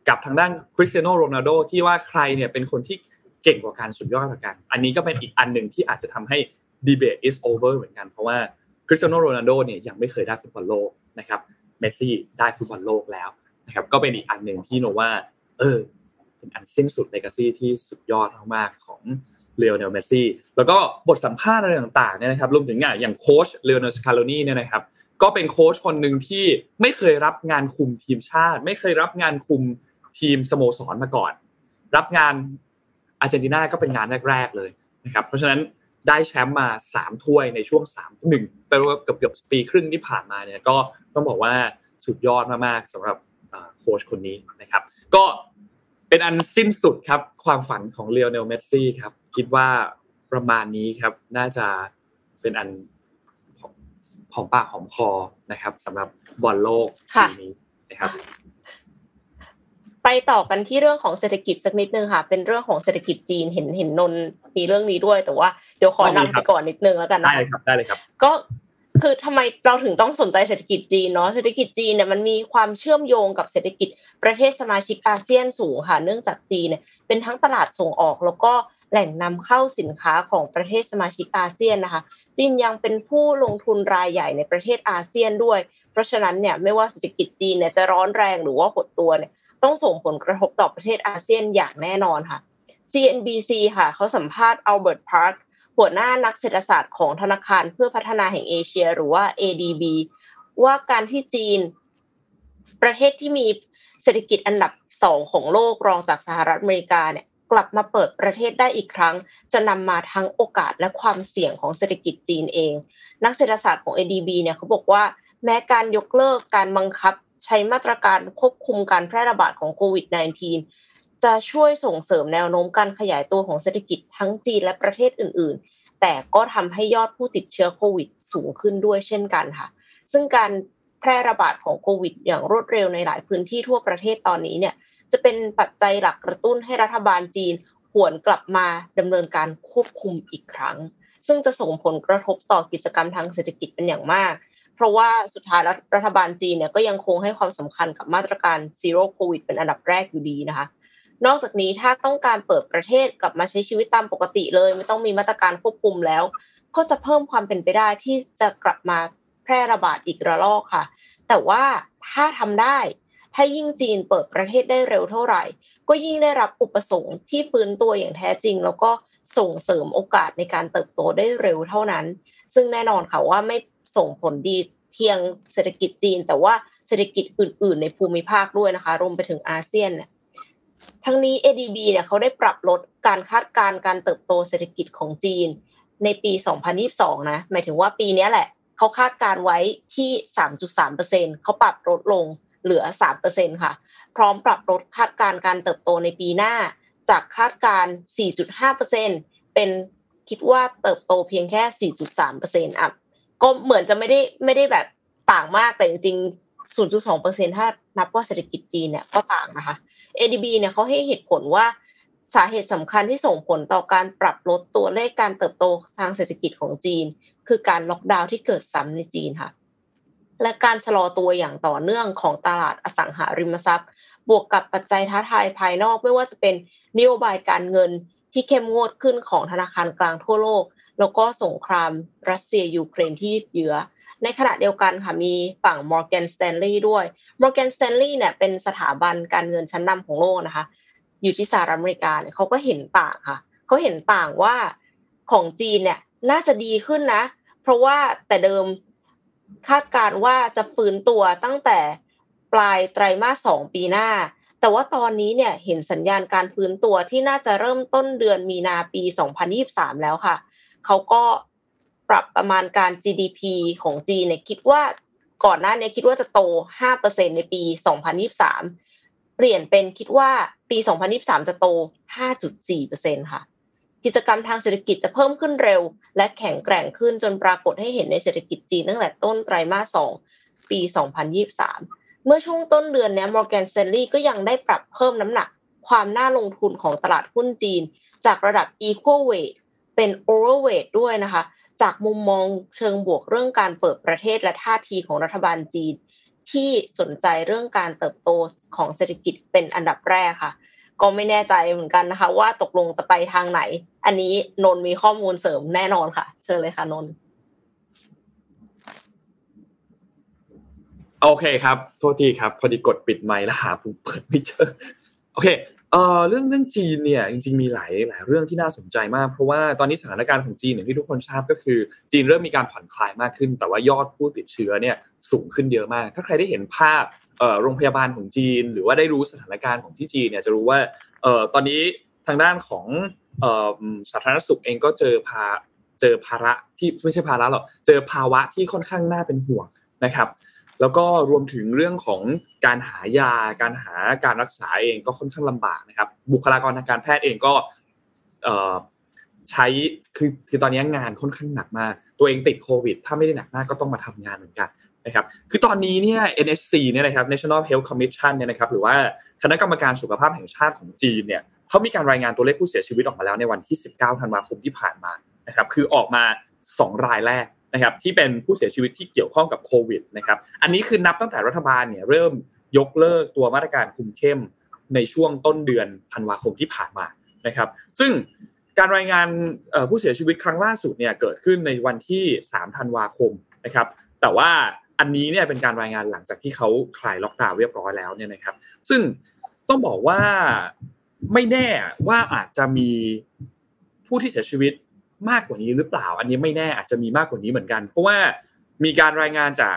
กับทางด้านคริสเตียโนโรนัลโดที่ว่าใครเนี่ยเป็นคนที่เก่งกว่าการสุดยอดกว่ากัน อันนี้ก็เป็นอีกอันหนึ่งที่อาจจะทำให้debate is over เหมือนกันเพราะว่าคริสเตียโนโรนัลโดเนี่ยยังไม่เคยได้ฟุตบอลโลกนะครับเมสซี่ได้ฟุตบอลโลกแล้วนะครับก็เป็นอีกอันหนึ่งที่โนว่าเออเป็นอันสิ้นสุด legacy ที่สุดยอดมากๆของเลโอเนลเมสซี่แล้วก็บทสัมภาษณ์อะไรต่างๆเนี่ยนะครับรวมถึงอย่างโค้ชเลโอเนลสคาร์โลนีเนี่ยนะครับ ก็เป็นโค้ชคนหนึ่งที่ไม่เคยรับงานคุมทีมชาติ ไม่เคยรับงานคุมทีมสโมสรมาก่อน รับงานอาร์เจนตินาก็เป็นงานแรก ๆ เลยนะครับ เพราะฉะนั้นได้แชมป์มาสามถ้วยในช่วงสามหนึ่งแปลว่าเกือบเกือบปีครึ่งที่ผ่านมาเนี่ยก็ต้องบอกว่าสุดยอดมากๆสำหรับโค้ชคนนี้นะครับ ก็เป็นอันสิ้นสุดครับความฝันของเลโอเนลเมสซี่ครับ คิดว่าประมาณนี้ครับน่าจะเป็นอัน อมปากหอมคอนะครับสำหรับบอลโลกปีนี้นะครับ ไปต่อกันที่เรื่องของเศรษฐกิจสักนิดนึงค่ะ เป็นเรื่องของเศรษฐกิจจีนเห็นเห็นนนมีเรื่องนี้ด้วย แต่ว่าเดี๋ยวขอนำไปก่อนนิดนึงแล้วกันนะได้เลยครับได้เลยครับ ก็คือทำไมเราถึงต้องสนใจเศรษฐกิจจีนเนาะเศรษฐกิจจีนเนี่ยมันมีความเชื่อมโยงกับเศรษฐกิจประเทศสมาชิกอาเซียนสูงค่ะเนื่องจากจีนเนี่ยเป็นทั้งตลาดส่งออกแล้วก็ แหล่งนำเข้าสินค้าของประเทศสมาชิกอาเซียนนะคะจีนยังเป็นผู้ลงทุนรายใหญ่ในประเทศอาเซียนด้วย เพราะฉะนั้นเนี่ยไม่ว่าเศรษฐกิจจีนเนี่ยจะร้อนแรงหรือว่าหดตัวเนี่ยต้องส่งผลกระทบต่อประเทศอาเซียนอย่างแน่นอนค่ะ CNBC ค่ะเขาสัมภาษณ์อัลเบิร์ตพาร์คหัวหน้านักเศรษฐศาสตร์ของธนาคารเพื่อพัฒนาแห่งเอเชีย หรือว่า ADB ว่าการที่จีน ประเทศที่มีเศรษฐกิจอันดับสองของโลกรองจากสหรัฐอเมริกาเนี่ย กลับมาเปิดประเทศได้อีกครั้ง จะนำมาทั้งโอกาสและความเสี่ยงของเศรษฐกิจจีนเอง นักเศรษฐศาสตร์ของ ADB เนี่ยเขาบอกว่า แม้การยกเลิกการบังคับ ใช้มาตรการควบคุมการแพร่ระบาดของโควิด -19 จะช่วยส่งเสริมแนวโน้มการขยายตัวของเศรษฐกิจทั้งจีนและประเทศอื่น ๆ แต่ก็ทำให้ยอดผู้ติดเชื้อโควิด สูงขึ้นด้วยเช่นกันค่ะ ซึ่งการ แพร่ระบาดของโควิด อย่างรวดเร็วในหลายพื้นที่ทั่วประเทศตอนนี้เนี่ย จะเป็นปัจจัยหลักกระตุ้นให้รัฐบาลจีนหวนกลับมาดำเนินการควบคุมอีกครั้ง ซึ่งจะส่งผลกระทบต่อกิจกรรมทางเศรษฐกิจเป็นอย่างมาก เพราะว่าสุดท้ายรัฐบาลจีนเนี่ยก็ยังคงให้ความสำคัญกับมาตรการซีโร่โควิดเป็นอันดับแรกอยู่ดีนะคะนอกจากนี้ถ้าต้องการเปิดประเทศกลับมาใช้ชีวิตตามปกติเลย ไม่ต้องมีมาตรการควบคุมแล้ว ก็จะเพิ่มความเป็นไปได้ที่จะกลับมา พร่ระบาดอีกระลอกค่ะ แต่ว่าถ้าทำได้ ถ้ายิ่งจีนเปิดประเทศได้เร็วเท่าไหร่ ก็ยิ่งได้รับอุปสงค์ที่ฟื้นตัวอย่างแท้จริง แล้วก็ส่งเสริมโอกาสในการเติบโตได้เร็วเท่านั้น ซึ่งแน่นอนค่ะว่าไม่ส่งผลดีเพียงเศรษฐกิจจีน แต่ว่าเศรษฐกิจอื่น ๆ ในภูมิภาคด้วยนะคะ รวมไปถึงอาเซียนเนี่ยทั้งนี้ ADB เนี่ยเขาได้ปรับลดการคาดการณ์การเติบโตเศรษฐกิจของจีน ในปี 2022 นะ หมายถึงว่าปีนี้แหละ เขาคาดการไว้ที่ 3.3%เขาปรับลดลงเหลือ3%ค่ะ พร้อมปรับลดคาดการการเติบโตในปีหน้า จากคาดการ 4.5%เป็นคิดว่าเติบโตเพียงแค่ 4.3%อะก็เหมือนจะไม่ได้ไม่ได้แบบต่างมากแต่จริงๆ0.2%ถ้านับว่าเศรษฐกิจจีนเนี่ยก็ต่างนะคะ ADB เนี่ยเขาให้เหตุผลว่าสาเหตุสำคัญที่ส่งผลต่อการปรับลดตัวเลขการเติบโตทางเศรษฐกิจของจีน คือการล็อกดาวน์ที่เกิดซ้ำในจีนค่ะ และการชะลอตัวอย่างต่อเนื่องของตลาดอสังหาริมทรัพย์ บวกกับปัจจัยท้าทายภายนอกไม่ว่าจะเป็นนโยบายการเงินที่เข้มงวดขึ้นของธนาคารกลางทั่วโลก แล้วก็สงครามรัสเซียยูเครนที่เยื้อ ในขณะเดียวกันค่ะมีฝั่ง Morgan Stanley ด้วย Morgan Stanley เนี่ยเป็นสถาบันการเงินชั้นนำของโลกนะคะ อยู่ที่สหรัฐอเมริกาเนี่ยเขาก็เห็นต่างค่ะเขาเห็นต่างว่าของจีนเนี่ยน่าจะดีขึ้นนะ ราะว่าแต่เดิมคาดการว่าจะฟื้นตัวตั้งแต่ปลายไตรมาสสองปีหน้า แต่ว่าตอนนี้เนี่ยเห็นสัญญาณการฟื้นตัวที่น่าจะเริ่มต้นเดือนมีนาปี 2023 แล้วค่ะ เขาก็ปรับประมาณการ GDP ของจีนเนี่ยคิดว่าก่อนหน้านี้คิดว่าจะโต 5%ในปี 2023 เปลี่ยนเป็นคิดว่าปี 2023 จะโต 5.4%ค่ะ กิจกรรมทางเศรษฐกิจจะเพิ่มขึ้นเร็ว และแข็งแกร่งขึ้นจนปรากฏให้เห็นในเศรษฐกิจจีนตั้งแต่ต้นไตรมาส 2 ปี 2023 เมื่อช่วงต้นเดือนนี้ Morgan Stanley ก็ยังได้ปรับเพิ่มน้ำหนัก ความน่าลงทุนของตลาดหุ้นจีน จากระดับ equal weight เป็น overweight ด้วยนะคะ จากมุมมองเชิงบวกเรื่องการเปิดประเทศและท่าทีของรัฐบาลจีน ที่สนใจเรื่องการเติบโตของเศรษฐกิจเป็นอันดับแรกค่ะ ก็ไม่แน่ใจเหมือนกันนะคะ ว่าตกลงจะไปทางไหน อันนี้นนมีข้อมูลเสริมแน่นอนค่ะ เชิญเลยค่ะนนโอเคครับโทษทีครับ พอดีกดปิดไมค์แล้วหาปุ่มเปิดไม่เจอโอเคเอ่อเรื่องเรื่องจีนเนี่ยจริงๆมีหลายหลายเรื่องที่น่าสนใจมาก เพราะว่าตอนนี้สถานการณ์ของจีนอย่างที่ทุกคนทราบก็คือ จีนเริ่มมีการผ่อนคลายมากขึ้น แต่ว่ายอดผู้ติดเชื้อเนี่ยสูงขึ้นเยอะมาก ถ้าใครได้เห็นภาพ โรงพยาบาลของจีน หรือว่าได้รู้สถานการณ์ของที่จีนเนี่ยจะรู้ว่าตอนนี้ทางด้านของสาธารณสุขเองก็เจอภาเจอภาระที่ไม่ใช่ภาระหรอกเจอภาวะที่ค่อนข้างน่าเป็นห่วงนะครับ แล้วก็รวมถึงเรื่องของการหายา การหาการรักษาเองก็ค่อนข้างลำบากนะครับ บุคลากรทางการแพทย์เองก็ใช้คือคือตอนนี้งานค่อนข้างหนักมาก ตัวเองติดโควิด ถ้าไม่ได้หนักมากก็ต้องมาทำงานเหมือนกัน นะครับคือตอนนี้เนี่ย NSC เนี่ยนะครับ National Health Commission เนี่ยนะครับหรือว่าคณะกรรมการสุขภาพแห่งชาติของจีนเนี่ยเขามีการรายงานตัวเลขผู้เสียชีวิตออกมาแล้วในวันที่ 19 ธันวาคมที่ผ่านมานะครับคือออกมา 2 รายแรกนะครับที่เป็นผู้เสียชีวิตที่เกี่ยวข้องกับโควิดนะครับอันนี้คือนับตั้งแต่รัฐบาลเนี่ยเริ่มยกเลิกตัวมาตรการคุมเข้มในช่วงต้นเดือนธันวาคมที่ผ่านมานะครับ ซึ่งการรายงานผู้เสียชีวิตครั้งล่าสุดเนี่ยเกิดขึ้นในวันที่ 3 ธันวาคมนะครับ แต่ว่า อันนี้เนี่ยเป็นการรายงานหลังจากที่เขาคลายล็อกดาวน์เรียบร้อยแล้วเนี่ยนะครับ ซึ่งต้องบอกว่าไม่แน่ว่าอาจจะมีผู้ที่เสียชีวิตมากกว่านี้หรือเปล่า อันนี้ไม่แน่อาจจะมีมากกว่านี้เหมือนกัน เพราะว่ามีการรายงานจาก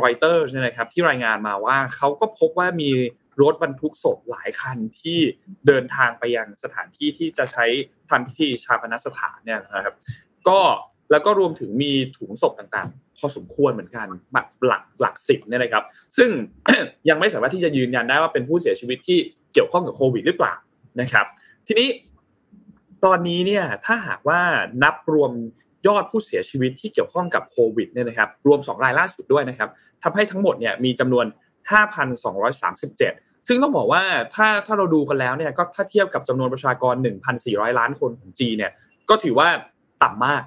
รอยเตอร์นะครับที่รายงานมาว่าเขาก็พบว่ามีรถบรรทุกศพหลายคันที่เดินทางไปยังสถานที่ที่จะใช้ทำพิธีชาปนสถานเนี่ยนะครับ ก็แล้วก็รวมถึงมีถุงศพต่างๆ พอสมควรเหมือนกันหลักหลักหลักสิบเนี่ยนะครับ ซึ่งยังไม่สามารถที่จะยืนยันได้ว่าเป็นผู้เสียชีวิตที่เกี่ยวข้องกับโควิดหรือเปล่านะครับ ทีนี้ตอนนี้เนี่ยถ้าหากว่านับรวมยอดผู้เสียชีวิตที่เกี่ยวข้องกับโควิดเนี่ยนะครับ รวม 2 รายล่าสุดด้วยนะครับทำให้ทั้งหมดเนี่ยมีจำนวน 5,237 ซึ่งต้องบอกว่าถ้าถ้าเราดูกันแล้วเนี่ยก็ถ้าเทียบกับจำนวนประชากร 1,400 ล้านคนของจีนเนี่ยก็ถือว่าต่ำมาก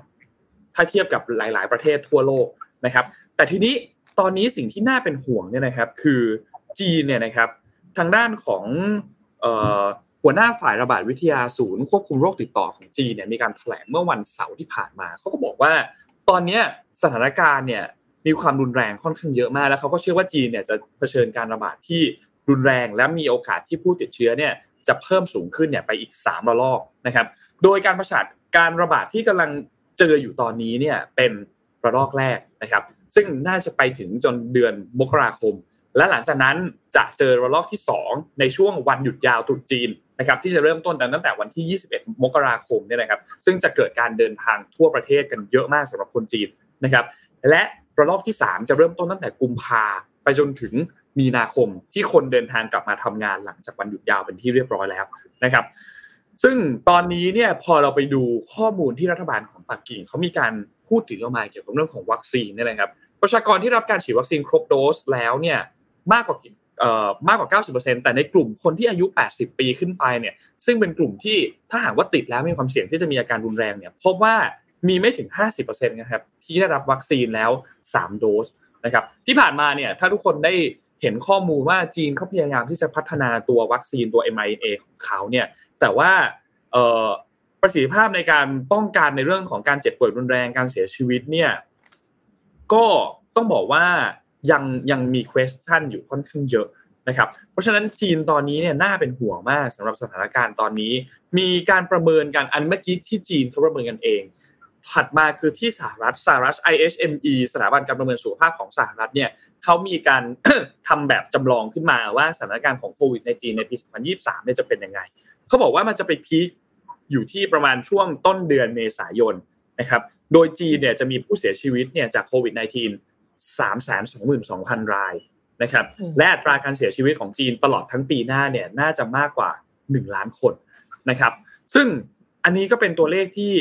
ถ้าเทียบกับหลาย ๆ ประเทศทั่วโลกนะครับ แต่ทีนี้ตอนนี้สิ่งที่น่าเป็นห่วงเนี่ยนะครับคือจีนเนี่ยนะครับทางด้านของหัวหน้าฝ่ายระบาดวิทยาศูนย์ควบคุมโรคติดต่อของจีนเนี่ยมีการแถลงเมื่อวันเสาร์ที่ผ่านมาเขาก็บอกว่า ตอนนี้สถานการณ์เนี่ยมีความรุนแรงค่อนข้างเยอะมากแล้วเขาก็เชื่อว่าจีนเนี่ยจะเผชิญการระบาดที่รุนแรงและมีโอกาสที่ผู้ติดเชื้อเนี่ยจะเพิ่มสูงขึ้นเนี่ยไปอีก3ระลอกนะครับ โดยการประชาการระบาดที่กำลัง เจออยู่ตอนนี้เนี่ยเป็นระลอกแรกนะครับ ซึ่งน่าจะไปถึงจนเดือนมกราคม และหลังจากนั้นจะเจอระลอกที่ 2 ในช่วงวันหยุดยาวตรุษจีนนะครับที่จะเริ่มต้นตั้งแต่วันที่ 21 มกราคมเนี่ยนะครับ ซึ่งจะเกิดการเดินทางทั่วประเทศกันเยอะมากสำหรับคนจีนนะครับ และระลอกที่ 3 จะเริ่มต้นตั้งแต่กุมภาไปจนถึงมีนาคมที่คนเดินทางกลับมาทำงานหลังจากวันหยุดยาวเป็นที่เรียบร้อยแล้วนะครับ ซึ่งตอนนี้เนี่ยพอเราไปดูข้อมูลที่รัฐบาลของปักกิ่งเขามีการพูดถึงออกมาเกี่ยวกับเรื่องของวัคซีนนี่ยนะครับประชากรที่รับการฉีดวัคซีนครบโดสแล้วเนี่ยมากกว่ามากกว่า 90%แต่ในกลุ่มคนที่อายุ 80 ปีขึ้นไปเนี่ยซึ่งเป็นกลุ่มที่ถ้าหากว่าติดแล้วมีความเสี่ยงที่จะมีอาการรุนแรงเนี่ยพบว่ามีไม่ถึง 50%นะครับที่ได้รับวัคซีนแล้ว 3 โดสนะครับที่ผ่านมาเนี่ยถ้าทุกคนได้เห็นข้อมูลว่าจีนเขาพยายามที่จะพัฒนาตัววัคซีนตัว mRNA ของเขาเนี่ย แต่ว่าประสิทธิภาพในการป้องกันในเรื่องของการเจ็บป่วยรุนแรงการเสียชีวิตเนี่ย ก็ต้องบอกว่ายังยังมี question อยู่ค่อนข้างเยอะนะครับ เพราะฉะนั้นจีนตอนนี้เนี่ยน่าเป็นห่วงมากสำหรับสถานการณ์ตอนนี้ มีการประเมินกันอันเมื่อกี้ที่จีนเขาประเมินกันเอง ถัดมาคือที่สหรัฐสหรัฐ IHME สถาบันการประเมินสุขภาพของสหรัฐเนี่ยเขามีการทำแบบจำลองขึ้นมาว่าสถานการณ์ของโควิดในจีนในปี 2023เนี่ยจะเป็นยังไง เขาบอกว่ามันจะไปพีคอยู่ที่ประมาณช่วงต้นเดือนเมษายนนะครับโดยจีนเนี่ยจะมีผู้เสียชีวิตเนี่ยจากโควิด -19 322,000 รายนะครับอืมและอัตราการเสียชีวิตของจีนตลอดทั้งปีหน้าเนี่ยน่าจะมากกว่า 1 ล้านคนนะครับ ซึ่งอันนี้ก็เป็นตัวเลขที่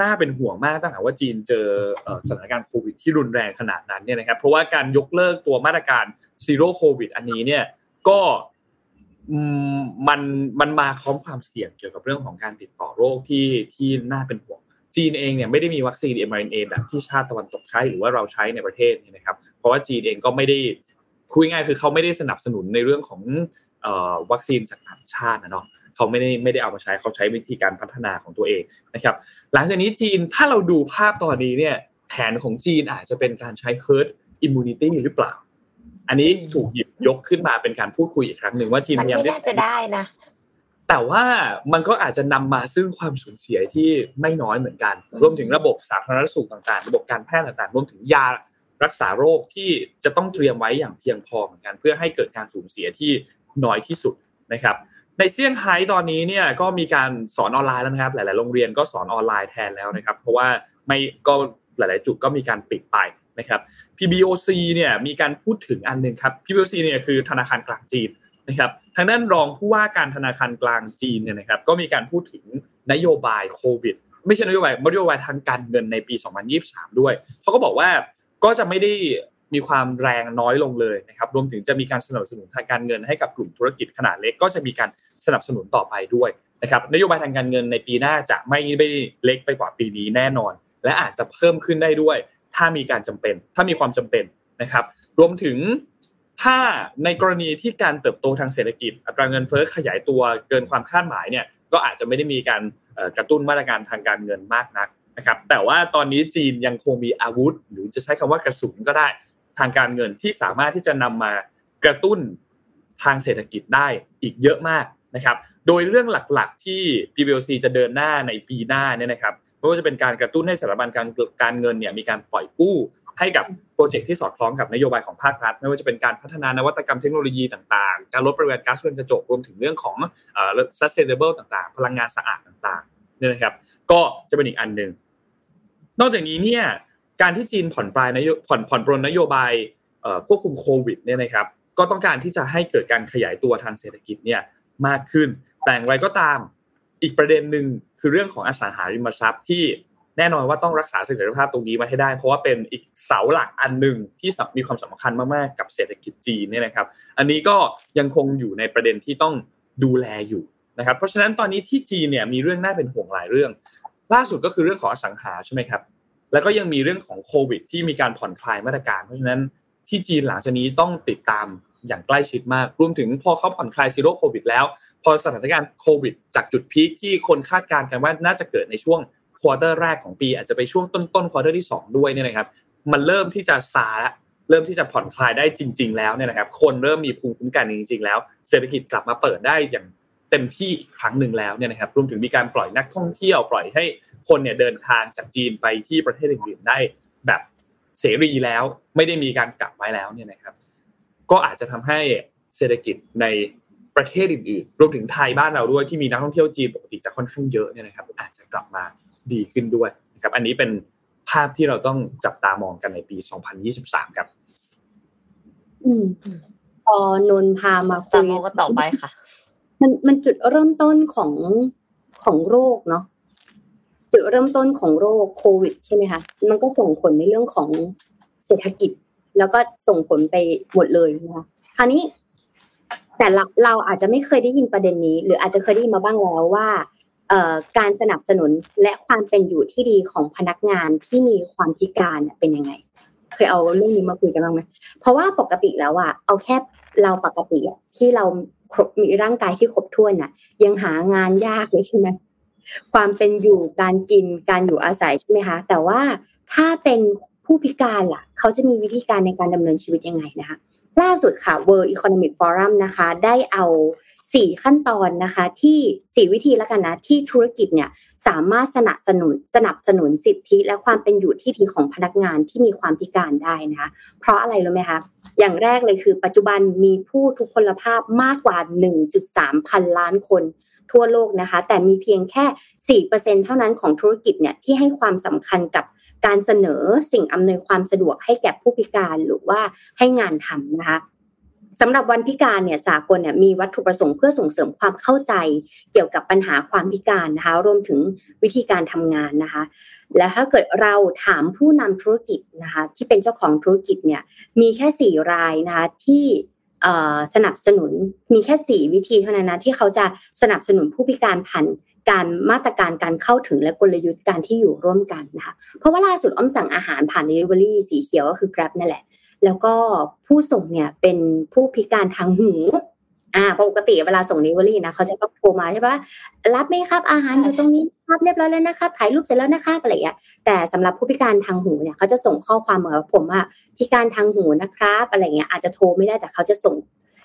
น่าเป็นห่วงมากตั้งแต่ว่าจีนเจอเอ่อสถานการณ์โควิดที่รุนแรงขนาดนั้นเนี่ยนะครับเพราะว่าการยกเลิกตัวมาตรการซีโร่โควิดอันนี้เนี่ยก็อื มันมันมาพร้อมความเสี่ยงเกี่ยวกับเรื่องของการติดต่อโรคที่ที่น่าเป็นห่วงจีนเองเนี่ยไม่ได้มีวัคซีน mRNA แบบที่ชาติตะวันตกใช้หรือว่าเราใช้ในประเทศนี่นะครับ เพราะว่าจีนเองก็ไม่ได้คุยง่ายคือเขาไม่ได้สนับสนุนในเรื่องของออวัคซีนจากต่างชาตินะเนาะเขาไม่ได้ไม่ได้เอามาใช้เขาใช้วิธีการพัฒนาของตัวเองนะครับหลังจากนี้จีนถ้าเราดูภาพตอนนี้เนี่ยแผนของจีนอาจจะเป็นการใช้ herd immunity หรือเปล่า อันนี้ถูกหยิบยกขึ้นมาเป็นการพูดคุยอีกครั้งหนึ่งว่าจีนมัพนยายามไม่ที่น่าจะได้นะแต่ว่ามันก็อาจจะนำมาซึ่งความสูญเสียที่ไม่น้อยเหมือนกันอืมรวมถึงระบบสาธารณสุขต่างๆ ระบบการแพทย์ต่างๆ รวมถึงยารักษาโรคที่จะต้องเตรียมไว้อย่างเพียงพอเหมือนกัน เพื่อให้เกิดการสูญเสียที่น้อยที่สุดนะครับ ในเซี่ยงไฮ้ตอนนี้เนี่ยก็มีการสอนออนไลน์แล้วนะครับ หลาย ๆ โรงเรียนก็สอนออนไลน์แทนแล้วนะครับ เพราะว่าไม่ก็หลาย ๆ จุดก็มีการปิดไปนะครับ PBOC เนี่ยมีการพูดถึงอันหนึ่งครับ PBOC เนี่ยคือธนาคารกลางจีนนะครับทางด้านรองผู้ว่าการธนาคารกลางจีนเนี่ยนะครับก็มีการพูดถึงนโยบายโควิดไม่ใช่นโยบายนโยบายทางการเงินในปี 2023 ด้วยเขาก็บอกว่าก็จะไม่ได้มีความแรงน้อยลงเลยนะครับรวมถึงจะมีการสนับสนุนทางการเงินให้กับกลุ่มธุรกิจขนาดเล็กก็จะมีการสนับสนุนต่อไปด้วยนะครับนโยบายทางการเงินในปีหน้าจะไม่ได้เล็กไปกว่าปีนี้แน่นอน และอาจจะเพิ่มขึ้นได้ด้วย ถ้ามีการจำเป็น ถ้ามีความจำเป็นนะครับ รวมถึงถ้าในกรณีที่การเติบโตทางเศรษฐกิจ อัตราเงินเฟ้อขยายตัวเกินความคาดหมายเนี่ยก็อาจจะไม่ได้มีการกระตุ้นมาตรการทางการเงินมากนักนะครับ แต่ว่าตอนนี้จีนยังคงมีอาวุธ หรือจะใช้คำว่ากระสุนก็ได้ทางการเงินที่สามารถที่จะนำมากระตุ้นทางเศรษฐกิจได้อีกเยอะมากนะครับ โดยเรื่องหลักๆที่ PBOC จะเดินหน้าในปีหน้าเนี่ยนะครับ ไม่ว่าจะเป็นการกระตุ้นให้สถาบันการการเงินเนี่ยมีการปล่อยกู้ให้กับโปรเจกต์ที่สอดคล้องกับนโยบายของภาครัฐ ไม่ว่าจะเป็นการพัฒนานวัตกรรมเทคโนโลยีต่างๆ การลดปริมาณก๊าซเรือนกระจกรวมถึงเรื่องของเอ่อ sustainable ต่างๆ พลังงานสะอาดต่างๆเนี่ยนะครับ ก็จะเป็นอีกอันหนึ่งนอกจากนี้เนี่ยการที่จีนผ่อนปลายนโยผ่อนผ่อนปรนนโยบายเอ่อควบคุมโควิดเนี่ยนะครับก็ต้องการที่จะให้เกิดการขยายตัวทางเศรษฐกิจเนี่ยมากขึ้น แต่อย่างไรก็ตาม อีกประเด็นหนึ่งคือเรื่องของอสังหาริมทรัพย์ที่แน่นอนว่าต้องรักษาเสถียรภาพตรงนี้มาให้ได้ เพราะว่าเป็นอีกเสาหลักอันหนึ่งที่มีความสำคัญมากๆกับเศรษฐกิจจีนเนี่ยนะครับ อันนี้ก็ยังคงอยู่ในประเด็นที่ต้องดูแลอยู่นะครับ เพราะฉะนั้นตอนนี้ที่จีนเนี่ยมีเรื่องน่าเป็นห่วงหลายเรื่อง ล่าสุดก็คือเรื่องของอสังหาใช่ไหมครับ แล้วก็ยังมีเรื่องของโควิด ที่มีการผ่อนคลายมาตรการ เพราะฉะนั้นที่จีนหลังจากนี้ต้องติดตามอย่างใกล้ชิดมาก รวมถึงพอเขาผ่อนคลาย zero โควิดแล้ว พอสถานการณ์โควิด จากจุด peak ที่คนคาดการณ์กันว่าน่าจะเกิดในช่วง quarter แรกของปี อาจจะไปช่วงต้นต้น quarter ที่ 2 ด้วยเนี่ยนะครับ มันเริ่มที่จะซาแล้วเริ่มที่จะผ่อนคลายได้จริง ๆ แล้วเนี่ยนะครับ คนเริ่มมีภูมิคุ้มกันจริง ๆ แล้ว เศรษฐกิจกลับมาเปิดได้อย่างเต็มที่อีกครั้งหนึ่งแล้วเนี่ยนะครับรวมถึงมีการปล่อยนักท่องเที่ยวปล่อยให้คนเนี่ยเดินทางจากจีนไปที่ประเทศอื่นๆได้แบบเสรีแล้วไม่ได้มีการกักไว้แล้วเนี่ยนะครับ ก็อาจจะทำให้เศรษฐกิจใน ประเทศอื่นๆ รวมถึงไทยบ้านเราด้วยที่มีนักท่องเที่ยวจีนปกติจะค่อนข้างเยอะเนี่ยนะครับ อาจจะกลับมาดีขึ้นด้วยนะครับ อันนี้เป็นภาพที่เราต้องจับตามองกันในปี 2023 ครับ อืมพอนนพามาคุตามยมองกันต่อไปค่ะ มันมันจุดเริ่มต้นของของโรคเนาะจุดเริ่มต้นของโรคโควิด ใช่ไหมคะ มันก็ส่งผลในเรื่องของเศรษฐกิจ แล้วก็ส่งผลไปหมดเลยนะคะคราวนี้ แต่เราเราอาจจะไม่เคยได้ยินประเด็นนี้ หรืออาจจะเคยได้ยินมาบ้างแล้วว่าการสนับสนุนและความเป็นอยู่ที่ดีของพนักงานที่มีความพิการเป็นยังไง เคยเอาเรื่องนี้มาคุยกันบ้างไหมเพราะว่าปกติแล้วอะเอาแค่เราปกติอะที่เรามีร่างกายที่ครบถ้วนน่ะยังหางานยากเลยใช่ไหมความเป็นอยู่การกินการอยู่อาศัยใช่ไหมคะแต่ว่าถ้าเป็นผู้พิการล่ะ เขาจะมีวิธีการในการดำเนินชีวิตยังไงนะคะ ล่าสุดค่ะ World Economic Forum นะคะ ได้เอาสี่ขั้นตอนนะคะที่สี่วิธีแล้วกันนะที่ธุรกิจเนี่ยสามารถสนับสนุนสนับสนุนสิทธิและความเป็นอยู่ที่ดีของพนักงานที่มีความพิการได้นะคะเพราะอะไรรู้ไหมคะอย่างแรกเลยคือ ปัจจุบันมีผู้ทุพพลภาพมากกว่า 1.3 พันล้านคนทั่วโลกนะคะ แต่มีเพียงแค่ 4%เท่านั้นของธุรกิจเนี่ยที่ให้ความสำคัญกับ การเสนอสิ่งอำนวยความสะดวกให้แก่ผู้พิการหรือว่าให้งานทำนะคะสำหรับวันพิการเนี่ยสากลเนี่ยมีวัตถุประสงค์เพื่อส่งเสริมความเข้าใจ เกี่ยวกับปัญหาความพิการนะคะรวมถึงวิธีการทำงานนะคะ และถ้าเกิดเราถามผู้นำธุรกิจนะคะที่เป็นเจ้าของธุรกิจเนี่ยมีแค่สี่รายนะคะที่สนับสนุนมีแค่สี่วิธีเท่านั้นนะที่เขาจะสนับสนุนผู้พิการผ่าน การมาตรการการเข้าถึงและกลยุทธ์การที่อยู่ร่วมกันนะคะเพราะว่าล่าสุดอ้อมสั่งอาหารผ่าน Delivery สีเขียวก็คือ Grab นั่นแหละ แล้วก็ผู้ส่งเนี่ยเป็นผู้พิการทางหูอ่าปกติเวลาส่งนิเวอรี่นะเขาจะต้องโทรมาใช่ปะรับไหมครับอาหารอยู่ตรงนี้ครับเรียบร้อยแล้วนะครับถ่ายรูปเสร็จแล้วนะครับอะไรอย่างเงี้ยแต่สำหรับผู้พิการทางหูเนี่ยเขาจะส่งข้อความมาผมว่าพิการทางหูนะครับอะไรเงี้ยอาจจะโทรไม่ได้แต่เขาจะส่ง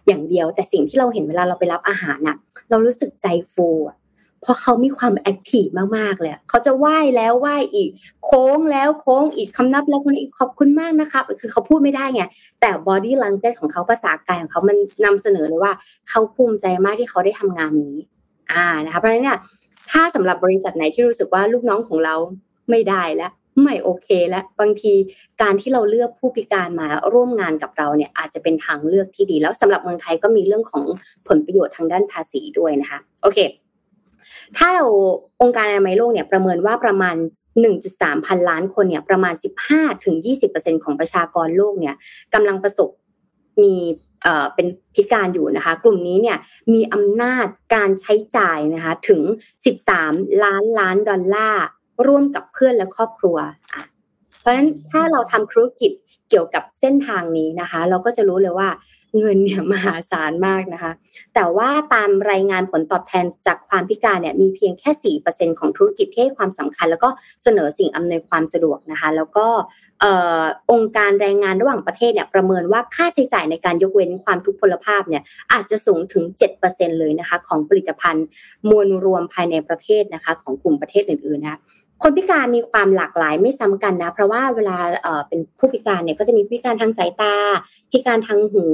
อย่างเดียว แต่สิ่งที่เราเห็นเวลาเราไปรับอาหารน่ะ เรารู้สึกใจฟูอะ เพราะเขามีความแอคทีฟมากๆเลยเขาจะไหว้แล้วไหว้อีก โค้งแล้วโค้งอีกคำนับแล้วคนอีกขอบคุณมากนะครับคือเขาพูดไม่ได้ไงแต่บอดี้ลังเกจของเขาภาษากายของเขามันนำเสนอเลยว่า เขาภูมิใจมากที่เขาได้ทำงานนี้ อ่านะคะเพราะฉะนั้นเนี่ยถ้าสำหรับบริษัทไหนที่รู้สึกว่าลูกน้องของเราไม่ได้แล้วไม่โอเคและบางทีการที่เราเลือกผู้พิการมาร่วมงานกับเราเนี่ยอาจจะเป็นทางเลือกที่ดี แล้วสำหรับเมืองไทยก็มีเรื่องของผลประโยชน์ทางด้านภาษีด้วยนะคะ โอเค ถ้าเราองค์การอนามัยโลกเนี่ยประเมินว่าประมาณ 1.3 พันล้านคนเนี่ยประมาณ 15-20%ของประชากรโลกเนี่ยกำลังประสบมีเอ่อเป็นพิการอยู่นะคะ กลุ่มนี้เนี่ยมีอำนาจการใช้จ่ายนะคะถึง 13 ล้านล้านดอลลาร์ร่วมกับเพื่อนและครอบครัวอะ เพราะฉะนั้นถ้าเราทำธุรกิจเกี่ยวกับเส้นทางนี้นะคะ เราก็จะรู้เลยว่าเงินเนี่ยมหาศาลมากนะคะ แต่ว่าตามรายงานผลตอบแทนจากความพิการเนี่ยมีเพียงแค่สี่เปอร์เซ็นของธุรกิจที่ให้ความสำคัญ แล้วก็เสนอสิ่งอำนวยความสะดวกนะคะ แล้วก็องค์การแรงงานระหว่างประเทศเนี่ยประเมินว่าค่าใช้จ่ายในการยกเว้นความทุกพลภาพเนี่ยอาจจะสูงถึง 7%เลยนะคะของผลิตภัณฑ์มวลรวมภายในประเทศนะคะ ของกลุ่มประเทศอื่นๆนะ คนพิการมีความหลากหลายไม่ซ้ำกันนะ เพราะว่าเวลาเป็นผู้พิการเนี่ยก็จะมีพิการทางสายตา พิการทางหู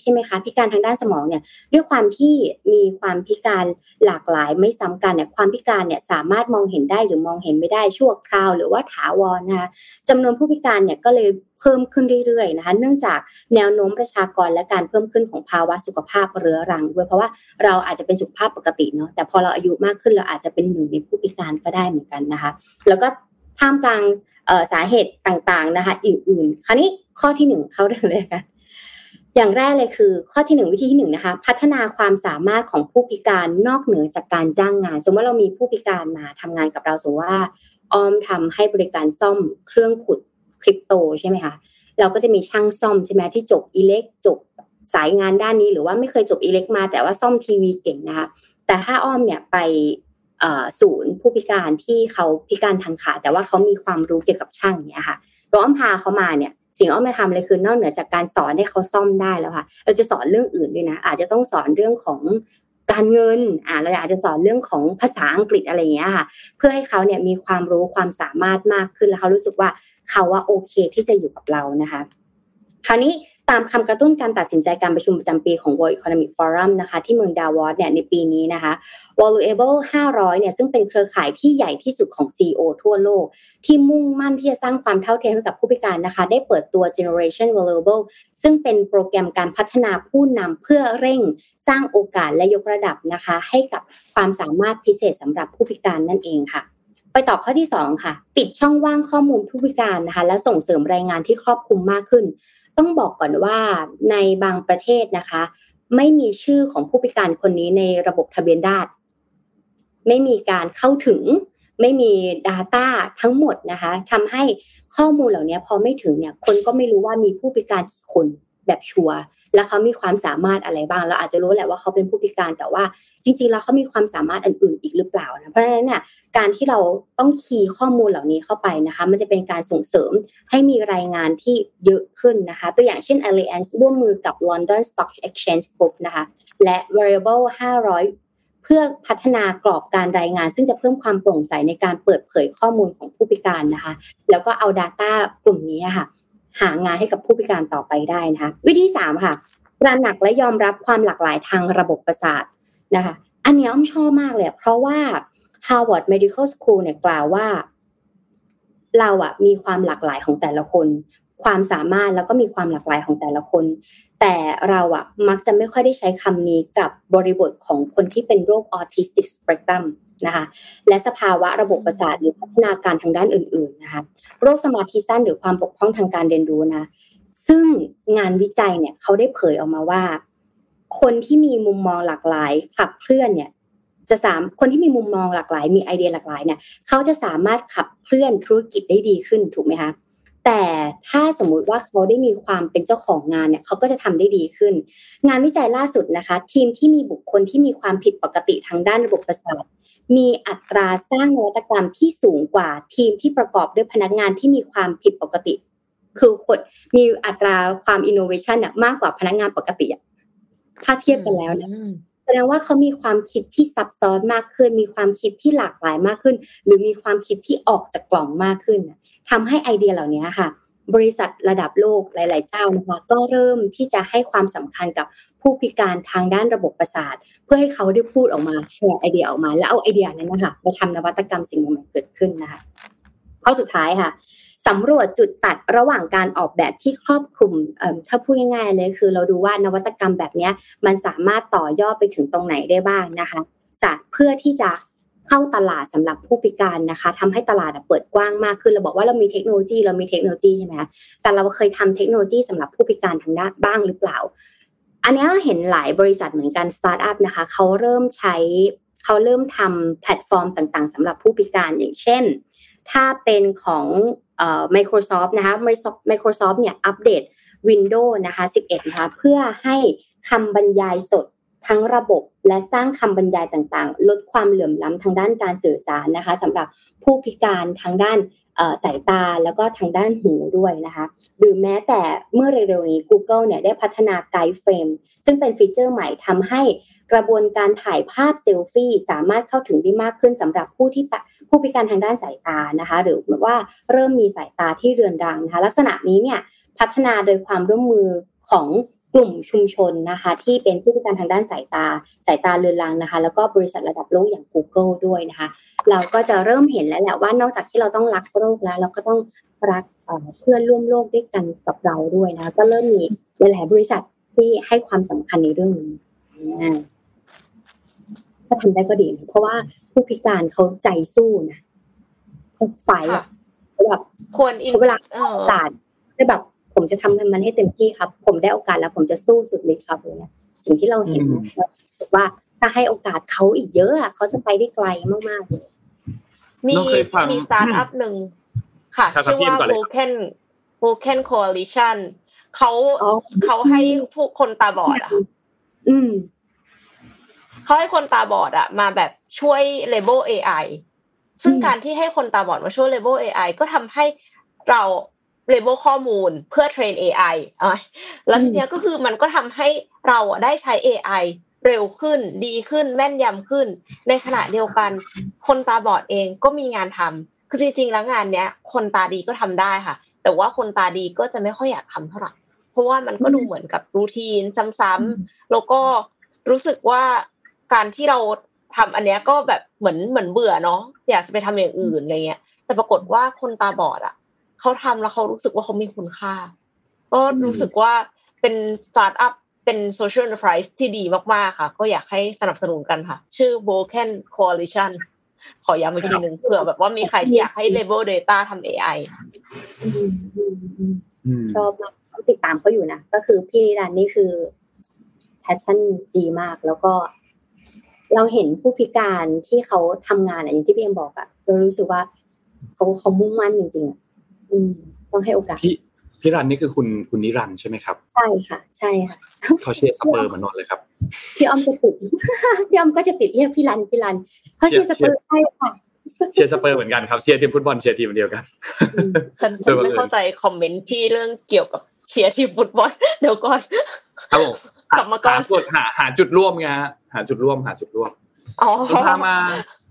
ใช่ไหมคะพิการทางด้านสมองเนี่ยด้วยความที่มีความพิการหลากหลายไม่ซ้ำกันเนี่ยความพิการเนี่ยสามารถมองเห็นได้หรือมองเห็นไม่ได้ชั่วคราว หรือว่าถาวรนะคะจำนวนผู้พิการเนี่ยก็เลย พิ่มขึ้นเรื่อยๆนะคะ เนื่องจากแนวโน้มประชากรและการเพิ่มขึ้นของภาวะสุขภาพเรื้อรังด้วยเพราะว่าเราอาจจะเป็นสุขภาพปกติเนาะแต่พอเราอายุมากขึ้นเราอาจจะเป็นหนึ่งในผู้พิการก็ได้เหมือนกันนะคะ แล้วก็ท่ามกลางสาเหตุต่างๆนะคะอื่นๆ คราวนี้ข้อที่หนึ่งเข้าเลยค่ะอย่างแรกเลยคือ ข้อที่หนึ่งวิธีที่หนึ่งนะคะ พัฒนาความสามารถของผู้พิการนอกเหนือจากการจ้างงาน สมมติว่าเรามีผู้พิการมาทำงานกับเราสมมติว่า ออมทำให้บริการซ่อมเครื่องขุด คริปโตใช่ไหมคะเราก็จะมีช่างซ่อมใช่ไหมที่จบอิเล็กจบสายงานด้านนี้หรือว่าไม่เคยจบอิเล็กมา แต่ว่าซ่อมทีวีเก่งนะคะแต่ถ้าอ้อมเนี่ยไปศูนย์ผู้พิการที่เขาพิการทางขา แต่ว่าเขามีความรู้เกี่ยวกับช่างเนี่ยค่ะตัวอ้อมพาเขามาเนี่ยสิ่งอ้อมมาทำเลยคือนอกเหนือจากการสอนให้เขาซ่อมได้แล้วค่ะ เราจะสอนเรื่องอื่นด้วยนะ อาจจะต้องสอนเรื่องของ การเงินอ่าเราอาจจะสอนเรื่องของภาษาอังกฤษอะไรอย่างเงี้ยค่ะ เพื่อให้เขาเนี่ยมีความรู้ความสามารถมากขึ้นแล้วเขารู้สึกว่าเขาว่าโอเคที่จะอยู่กับเรานะคะคราวนี้ ตามคำกระตุ้นการตัดสินใจการประชุมประจำปีของ World Economic Forum นะคะที่เมืองดาวอสเนี่ยในปีนี้นะคะ Valuable 500 เนี่ยซึ่งเป็นเครือข่ายที่ใหญ่ที่สุดของ CEO ทั่วโลก ที่มุ่งมั่นที่จะสร้างความเท่าเทียมให้กับผู้พิการนะคะ ได้เปิดตัว Generation Valuable ซึ่งเป็นโปรแกรมการพัฒนาผู้นำเพื่อเร่งสร้างโอกาสและยกระดับนะคะ ให้กับความสามารถพิเศษสำหรับผู้พิการนั่นเองค่ะไปต่อข้อที่ 2 ค่ะ ปิดช่องว่างข้อมูลผู้พิการนะคะ และส่งเสริมรายงานที่ครอบคลุมมากขึ้น ต้องบอกก่อนว่าในบางประเทศนะคะ ไม่มีชื่อของผู้พิการคนนี้ในระบบทะเบียนราษฎรไม่มีการเข้าถึง ไม่มี Data ทั้งหมดนะคะทำให้ข้อมูลเหล่านี้พอไม่ถึงเนี่ยคนก็ไม่รู้ว่ามีผู้พิการกี่คน แบบชัวร์แล้วเขามีความสามารถอะไรบ้าง เราอาจจะรู้แหละว่าเขาเป็นผู้พิการแต่ว่าจริง ๆ แล้วเขามีความสามารถอื่นๆอีกหรือเปล่านะเพราะฉะนั้นเนี่ยการที่เราต้องคีย์ข้อมูลเหล่านี้เข้าไปนะคะ มันจะเป็นการส่งเสริมให้มีรายงานที่เยอะขึ้นนะคะ ตัวอย่างเช่น Allianz ร่วมมือกับ London Stock Exchange Group นะคะและ Variable 500เพื่อพัฒนากรอบการรายงาน ซึ่งจะเพิ่มความโปร่งใสในการเปิดเผยข้อมูลของผู้พิการนะคะ แล้วก็เอา Data กลุ่มนี้ค่ะ หางานให้กับผู้พิการต่อไปได้นะคะวิธีสามค่ะระหนักและยอมรับความหลากหลายทางระบบประสาทนะคะอันนี้อ้อมชอบมากเลย เพราะว่า Harvard Medical School เนี่ยกล่าวว่า เราอะมีความหลากหลายของแต่ละคน ความสามารถแล้วก็มีความหลากหลายของแต่ละคน แต่เราอะมักจะไม่ค่อยได้ใช้คำนี้กับบริบทของคนที่เป็นโรคออทิสติกสเปกตรัมนะคะและสภาวะระบบประสาทหรือพัฒนาการทางด้านอื่นๆนะคะโรคสมาธิสั้นหรือความบกพร่องทางการเรียนรู้นะซึ่งงานวิจัยเนี่ยเขาได้เผยออกมาว่า คนที่มีมุมมองหลากหลายขับเคลื่อนเนี่ยจะสามคนที่มีมุมมองหลากหลาย มีไอเดียหลากหลายเนี่ยเขาจะสามารถขับเคลื่อนธุรกิจได้ดีขึ้นถูกไหมคะ แต่ถ้าสมมุติว่าเขาได้มีความเป็นเจ้าของงานเนี่ยเขาก็จะทำได้ดีขึ้น งานวิจัยล่าสุดนะคะ ทีมที่มีบุคคลที่มีความผิดปกติทางด้านระบบประสาทมีอัตราสร้างนวัตกรรมที่สูงกว่าทีมที่ประกอบด้วยพนักงานที่มีความผิดปกติ คือคนมีอัตราความอินโนเวชันเนี่ยมากกว่าพนักงานปกติถ้าเทียบกันแล้วนี่ย แสดงว่าเขามีความคิดที่ซับซ้อนมากขึ้น มีความคิดที่หลากหลายมากขึ้น หรือมีความคิดที่ออกจากกล่องมากขึ้นทำให้ไอเดียเหล่านี้ค่ะ บริษัทระดับโลกหลาย ๆ เจ้านะคะก็เริ่มที่จะให้ความสำคัญกับผู้พิการทางด้านระบบประสาท เพื่อให้เขาได้พูดออกมาแชร์ไอเดียออกมา แล้วเอาไอเดียนั้นนะคะไปทำนวัตกรรมสิ่งใหม่เกิดขึ้นนะคะข้อสุดท้ายค่ะ สำรวจจุดตัดระหว่างการออกแบบที่ครอบคลุมถ้าพูดง่ายๆเลยคือเราดูว่านวัตกรรมแบบนี้มันสามารถต่อยอดไปถึงตรงไหนได้บ้างนะคะจากเพื่อที่จะเข้าตลาดสำหรับผู้พิการนะคะทำให้ตลาดเปิดกว้างมากขึ้นเราบอกว่าเรามีเทคโนโลยีเรามีเทคโนโลยีใช่ไหมคะแต่เราเคยทำเทคโนโลยีสำหรับผู้พิการทางด้านบ้างหรือเปล่า อันนี้เห็นหลายบริษัทเหมือนกันสตาร์ทอัพนะคะเขาเริ่มใช้เขาเริ่มทำแพลตฟอร์มต่างๆสำหรับผู้พิการอย่างเช่น ถ้าเป็นของ Microsoft นะคะ Microsoft เนี่ยอัปเดต Windows นะคะ 11 นะคะ เพื่อให้คำบรรยายสดทั้งระบบและสร้างคำบรรยายต่างๆ ลดความเหลื่อมล้ำทางด้านการสื่อสารนะคะสำหรับผู้พิการทางด้าน สายตาแล้วก็ทางด้านหูด้วยนะคะหรือแม้แต่เมื่อเร็วๆนี้ Google เนี่ยได้พัฒนา Guided Frameซึ่งเป็นฟีเจอร์ใหม่ทำให้กระบวนการถ่ายภาพเซลฟี่สามารถเข้าถึงได้มากขึ้นสำหรับผู้ที่ผู้พิการทางด้านสายตานะคะหรือว่าเริ่มมีสายตาที่เรือนรังนะคะลักษณะนี้เนี่ยพัฒนาโดยความร่วมมือของ กลุ่มชุมชนนะคะ ที่เป็นผู้พิการทางด้านสายตาสายตาเรือนรังนะคะ แล้วก็บริษัทระดับโลกอย่าง Google ด้วยนะคะ เราก็จะเริ่มเห็นแล้วแหละว่านอกจากที่เราต้องรักโลกแล้ว เราก็ต้องรักเพื่อนร่วมโลกด้วยกันกับเราด้วยนะ ก็เริ่มมีหลายๆบริษัทที่ให้ความสำคัญในเรื่องนี้ถ้าทำได้ก็ดีนะเพราะว่าผู้พิการเขาใจสู้นะเขาไฟแบบควรอินเวลาโอกาสจะแบบ ผมจะทำมันให้เต็มที่ครับ ผมได้โอกาสแล้ว ผมจะสู้สุดเลยครับเนี่ยสิ่งที่เราเห็นว่าถ้าให้โอกาสเขาอีกเยอะอะเขาจะไปได้ไกลมากๆเลยมีมีสตาร์ทอัพหนึ่งค่ะชื่อว่า Vulcan Vulcan Coalition เขาเขาให้พวกคนตาบอดอะอืมเขาให้คนตาบอดอะมาแบบช่วยเลเบล AI ซึ่งการที่ให้คนตาบอดมาช่วยเลเบล AI ก็ทำให้เรา label ข้อมูลเพื่อ train AI อแล้วทีนี้ก็คือมันก็ทำให้เราได้ใช้ AI เร็วขึ้น ดีขึ้น แม่นยำขึ้น ในขณะเดียวกัน คนตาบอดเองก็มีงานทำคือจริงๆแล้วงานเนี้ย คนตาดีก็ทำได้ค่ะ แต่ว่าคนตาดีก็จะไม่ค่อยอยากทำเท่าไหร่เพราะว่ามันก็ดูเหมือนกับ routine ซ้ำๆแล้วก็รู้สึกว่าการที่เราทำอันเนี้ยก็แบบเหมือนเหมือนเบื่อเนาะอยากจะไปทำอย่างอื่นอะไรเงี้ย แต่ปรากฏว่าคนตาบอดอะ เขาทำแล้วเขารู้สึกว่าเขามีคุณค่า ก็รู้สึกว่าเป็นสตาร์ทอัพเป็นโซเชียล n อน e r p r i s e ที่ดีมาก ๆ ค่ะ ก็อยากให้สนับสนุนกันค่ะ ชื่อ v o c a n Coalition ขอย้ำอีกทีหนึ่งเผื่อแบบว่ามีใครที่อยากให้ label data ทำ AI ชอบมากติดตามเขาอยู่นะ ก็คือพี่นิรันนี่คือ passion ดีมาก แล้วก็ เราเห็นผู้พิการที่เขาทำงานอย่างที่พี่เอ็มบอกอะเรารู้สึกว่าเขาเขามุ่งมั่นจริงๆอะอืม ต้องให้โอกาสพี่พี่รันนี่คือคุณคุณนิรันดร์ใช่ไหมครับ ใช่ค่ะ ใช่ค่ะเขาเชียร์สเปอร์มานอนเลยครับพี่อ้อมจะติดพี่อ้อมก็จะติดเรียกพี่รันพี่รันเพราะชื่อสเปอร์ใช่ค่ะเชียร์สเปอร์เหมือนกันครับเชียร์ทีมฟุตบอลเชียร์ทีมเดียวกันฉันฉันไม่เข้าใจคอมเมนต์ที่เรื่องเกี่ยวกับเชียร์ทีมฟุตบอลเดี๋ยวก่อนครับผมกลับมาก่อนหจุดหาหาจุดร่วมไงฮะหาจุดร่วมหาจุดร่วมอ๋อพามา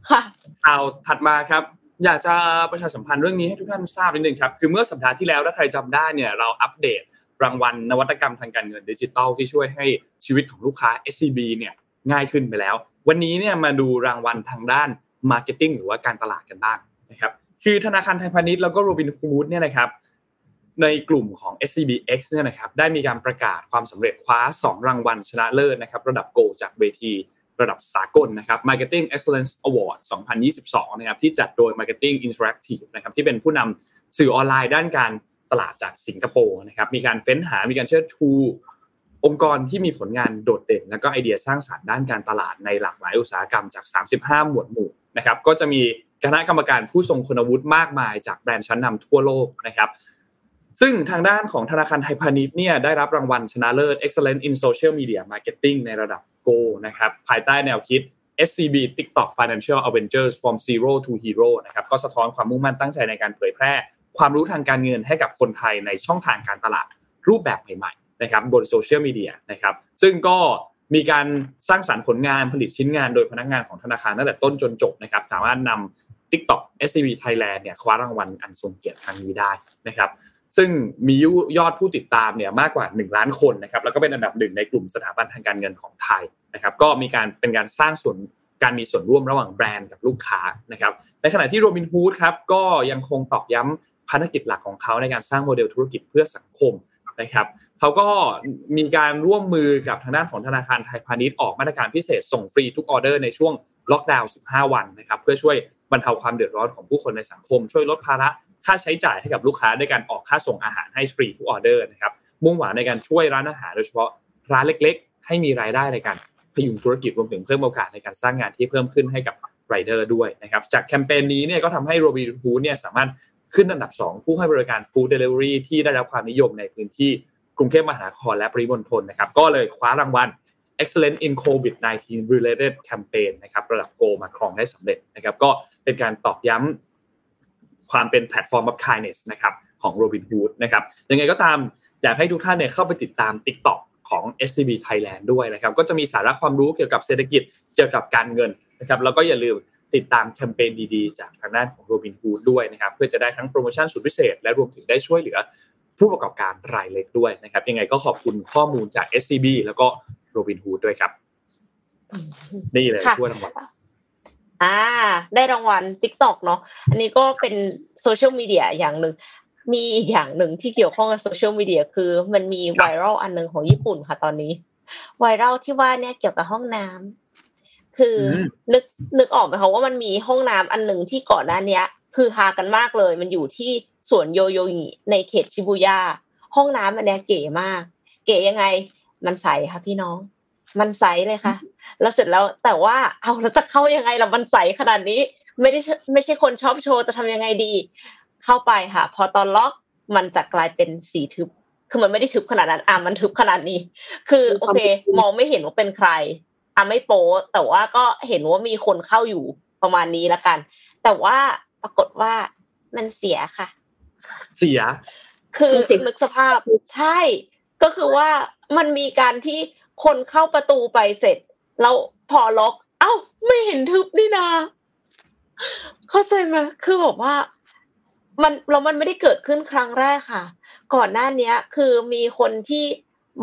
ค่ะข่าวถัดมาครับ อยากจะประชาสัมพันธ์เรื่องนี้ให้ทุกท่านทราบนิดนึงครับ คือเมื่อสัปดาห์ที่แล้วถ้าใครจำได้เนี่ยเราอัปเดตรางวัลนวัตกรรมทางการเงินดิจิทัลที่ช่วยให้ชีวิตของลูกค้า SCB เนี่ยง่ายขึ้นไปแล้ว วันนี้เนี่ยมาดูรางวัลทางด้าน Marketing หรือว่าการตลาดกันบ้างนะครับ คือธนาคารไทยพาณิชย์แล้วก็โรบินฮูดเนี่ยนะครับในกลุ่มของ SCBX เนี่ยนะครับได้มีการประกาศความสำเร็จคว้า 2 รางวัลชนะเลิศนะครับระดับโกจากเวที ระดับสากลนะครับ Marketing Excellence Award 2022 นะครับที่จัดโดย Marketing Interactive นะครับที่เป็นผู้นำสื่อออนไลน์ด้านการตลาดจากสิงคโปร์นะครับมีการเฟ้นหา มีการเชิดชูองค์กรที่มีผลงานโดดเด่น และก็ไอเดียสร้างสรรค์ด้านการตลาดในหลากหลายอุตสาหกรรมจาก 35 หมวดหมู่นะครับก็จะมีคณะกรรมการผู้ทรงคุณวุฒิมากมายจากแบรนด์ชั้นนำทั่วโลกนะครับซึ่งทางด้านของธนาคารไทยพาณิชย์เนี่ยได้รับรางวัลชนะเลิศ Excellent in Social Media Marketing ในระดับ Go นะครับภายใต้แนวคิด SCB TikTok Financial Avengers from Zero to Hero นะครับก็สะท้อนความมุ่งมั่นตั้งใจในการเผยแพร่ ความรู้ทางการเงินให้กับคนไทยในช่องทางการตลาดรูปแบบใหม่ๆนะครับบนโซเชียลมีเดียนะครับซึ่งก็มีการสร้างสรรค์ผลงานผลิตชิ้นงานโดยพนักงานของธนาคารตั้งแต่ต้นจนจบนะครับสามารถนำ TikTok SCB Thailand เนี่ยคว้ารางวัลอันทรงเกียรติครั้งนี้ได้นะครับ ซึ่งมียอดผู้ติดตามเนี่ยมากกว่า 1 ล้านคนนะครับแล้วก็เป็นอันดับหนึ่งในกลุ่มสถาบันทางการเงินของไทยนะครับก็มีการเป็นการสร้างส่วนการมีส่วนร่วมระหว่างแบรนด์กับลูกค้านะครับในขณะที่โรบินฮูดครับก็ยังคงตอกย้ำภารกิจหลักของเขาในการสร้างโมเดลธุรกิจเพื่อสังคมนะครับเขาก็มีการร่วมมือกับทางด้านของธนาคารไทยพาณิชย์ออกมาตรการพิเศษส่งฟรีทุกออเดอร์ในช่วงล็อกดาวน์ 15 วันนะครับเพื่อช่วยบรรเทาความเดือดร้อนของผู้คนในสังคม ช่วยลดภาระ ค่าใช้จ่ายให้กับลูกค้าด้วยการออกค่าส่งอาหารให้ฟรีทุกออเดอร์นะครับมุ่งหวังในการช่วยร้านอาหารโดยเฉพาะร้านเล็ก ๆ ให้มีรายได้ในการพยุงธุรกิจรวมถึงเพิ่มโอกาสในการสร้างงานที่เพิ่มขึ้นให้กับไรเดอร์ด้วยนะครับจากแคมเปญนี้เนี่ยก็ทำให้โรบินฮูดเนี่ยสามารถขึ้นอันดับ 2 ผู้ให้บริการ food delivery ที่ได้รับความนิยมในพื้นที่กรุงเทพมหานครและปริมณฑลนะครับก็เลยคว้ารางวัล Excellent in COVID-19 Related Campaign นะครับระดับโกมาครองได้สำเร็จนะครับก็เป็นการตอกย้ำ ความเป็นแพลตฟอร์ม of kindness นะครับของ Robinhood นะครับยังไงก็ตามอยากให้ทุกท่านเนี่ยเข้าไปติดตาม TikTok ของ SCB Thailand ด้วยนะครับก็จะมีสาระความรู้เกี่ยวกับเศรษฐกิจเกี่ยวกับการเงินนะครับแล้วก็อย่าลืมติดตามแคมเปญดีๆ จากทางด้านของ Robinhood ด้วยนะครับเพื่อจะได้ทั้งโปรโมชั่นสุดพิเศษ และรวมถึงได้ช่วยเหลือผู้ประกอบการรายเล็กด้วยนะครับยังไงก็ขอบคุณข้อมูลจาก SCB แล้วก็โรบินฮูดด้วยครับนี่เลยถ้วยรางวัล อ่า ได้รางวัล t ิ k t o k เนาะอันนี้ก็เป็นโซเชียลมีเดียอย่างหนึ่งมีอีกอย่างหนึ่งที่เกี่ยวข้องกับโซเชียลมีเดียคือ มันมีไวรัลอันหนึ่งของญี่ปุ่นค่ะตอนนี้ไวรัลที่ว่าเนี่ยเกี่ยวกับห้องน้ำคือนึกนึกออกไหมคะว่ามันมีห้องน้ำอันหนึ่งที่ก่อนหน้านี้คือฮากันมากเลย มันอยู่ที่สวนโยโยงิในเขตชิบูย่าห้องน้ำอันเนี้ยเก๋มาก เก๋ยังไง มันใสค่ะพี่น้อง มันใสเลยค่ะ แล้วเสร็จแล้วแต่ว่าเอาแล้วจะเข้ายังไงล่ะมันใสขนาดนี้ ไม่ได้ไม่ใช่คนชอบโชว์จะทำยังไงดี เข้าไปค่ะ พอตอนล็อกมันจะกลายเป็นสีทึบ คือมันไม่ได้ทึบขนาดนั้นอะมันทึบขนาดนี้ คือโอเค มองไม่เห็นว่าเป็นใครอะไม่โป๊แต่ว่าก็เห็นว่ามีคนเข้าอยู่ประมาณนี้ละกัน แต่ว่าปรากฏว่ามันเสียค่ะ เสีย คือนึกสภาพใช่ ก็คือว่ามันมีการที่ คนเข้าประตูไปเสร็จ แล้วพอล็อก เอ้า ไม่เห็นทึบนี่นาเข้าใจไหมคือบอกว่า มันเรามันไม่ได้เกิดขึ้นครั้งแรกค่ะ ก่อนหน้าเนี้ย คือมีคนที่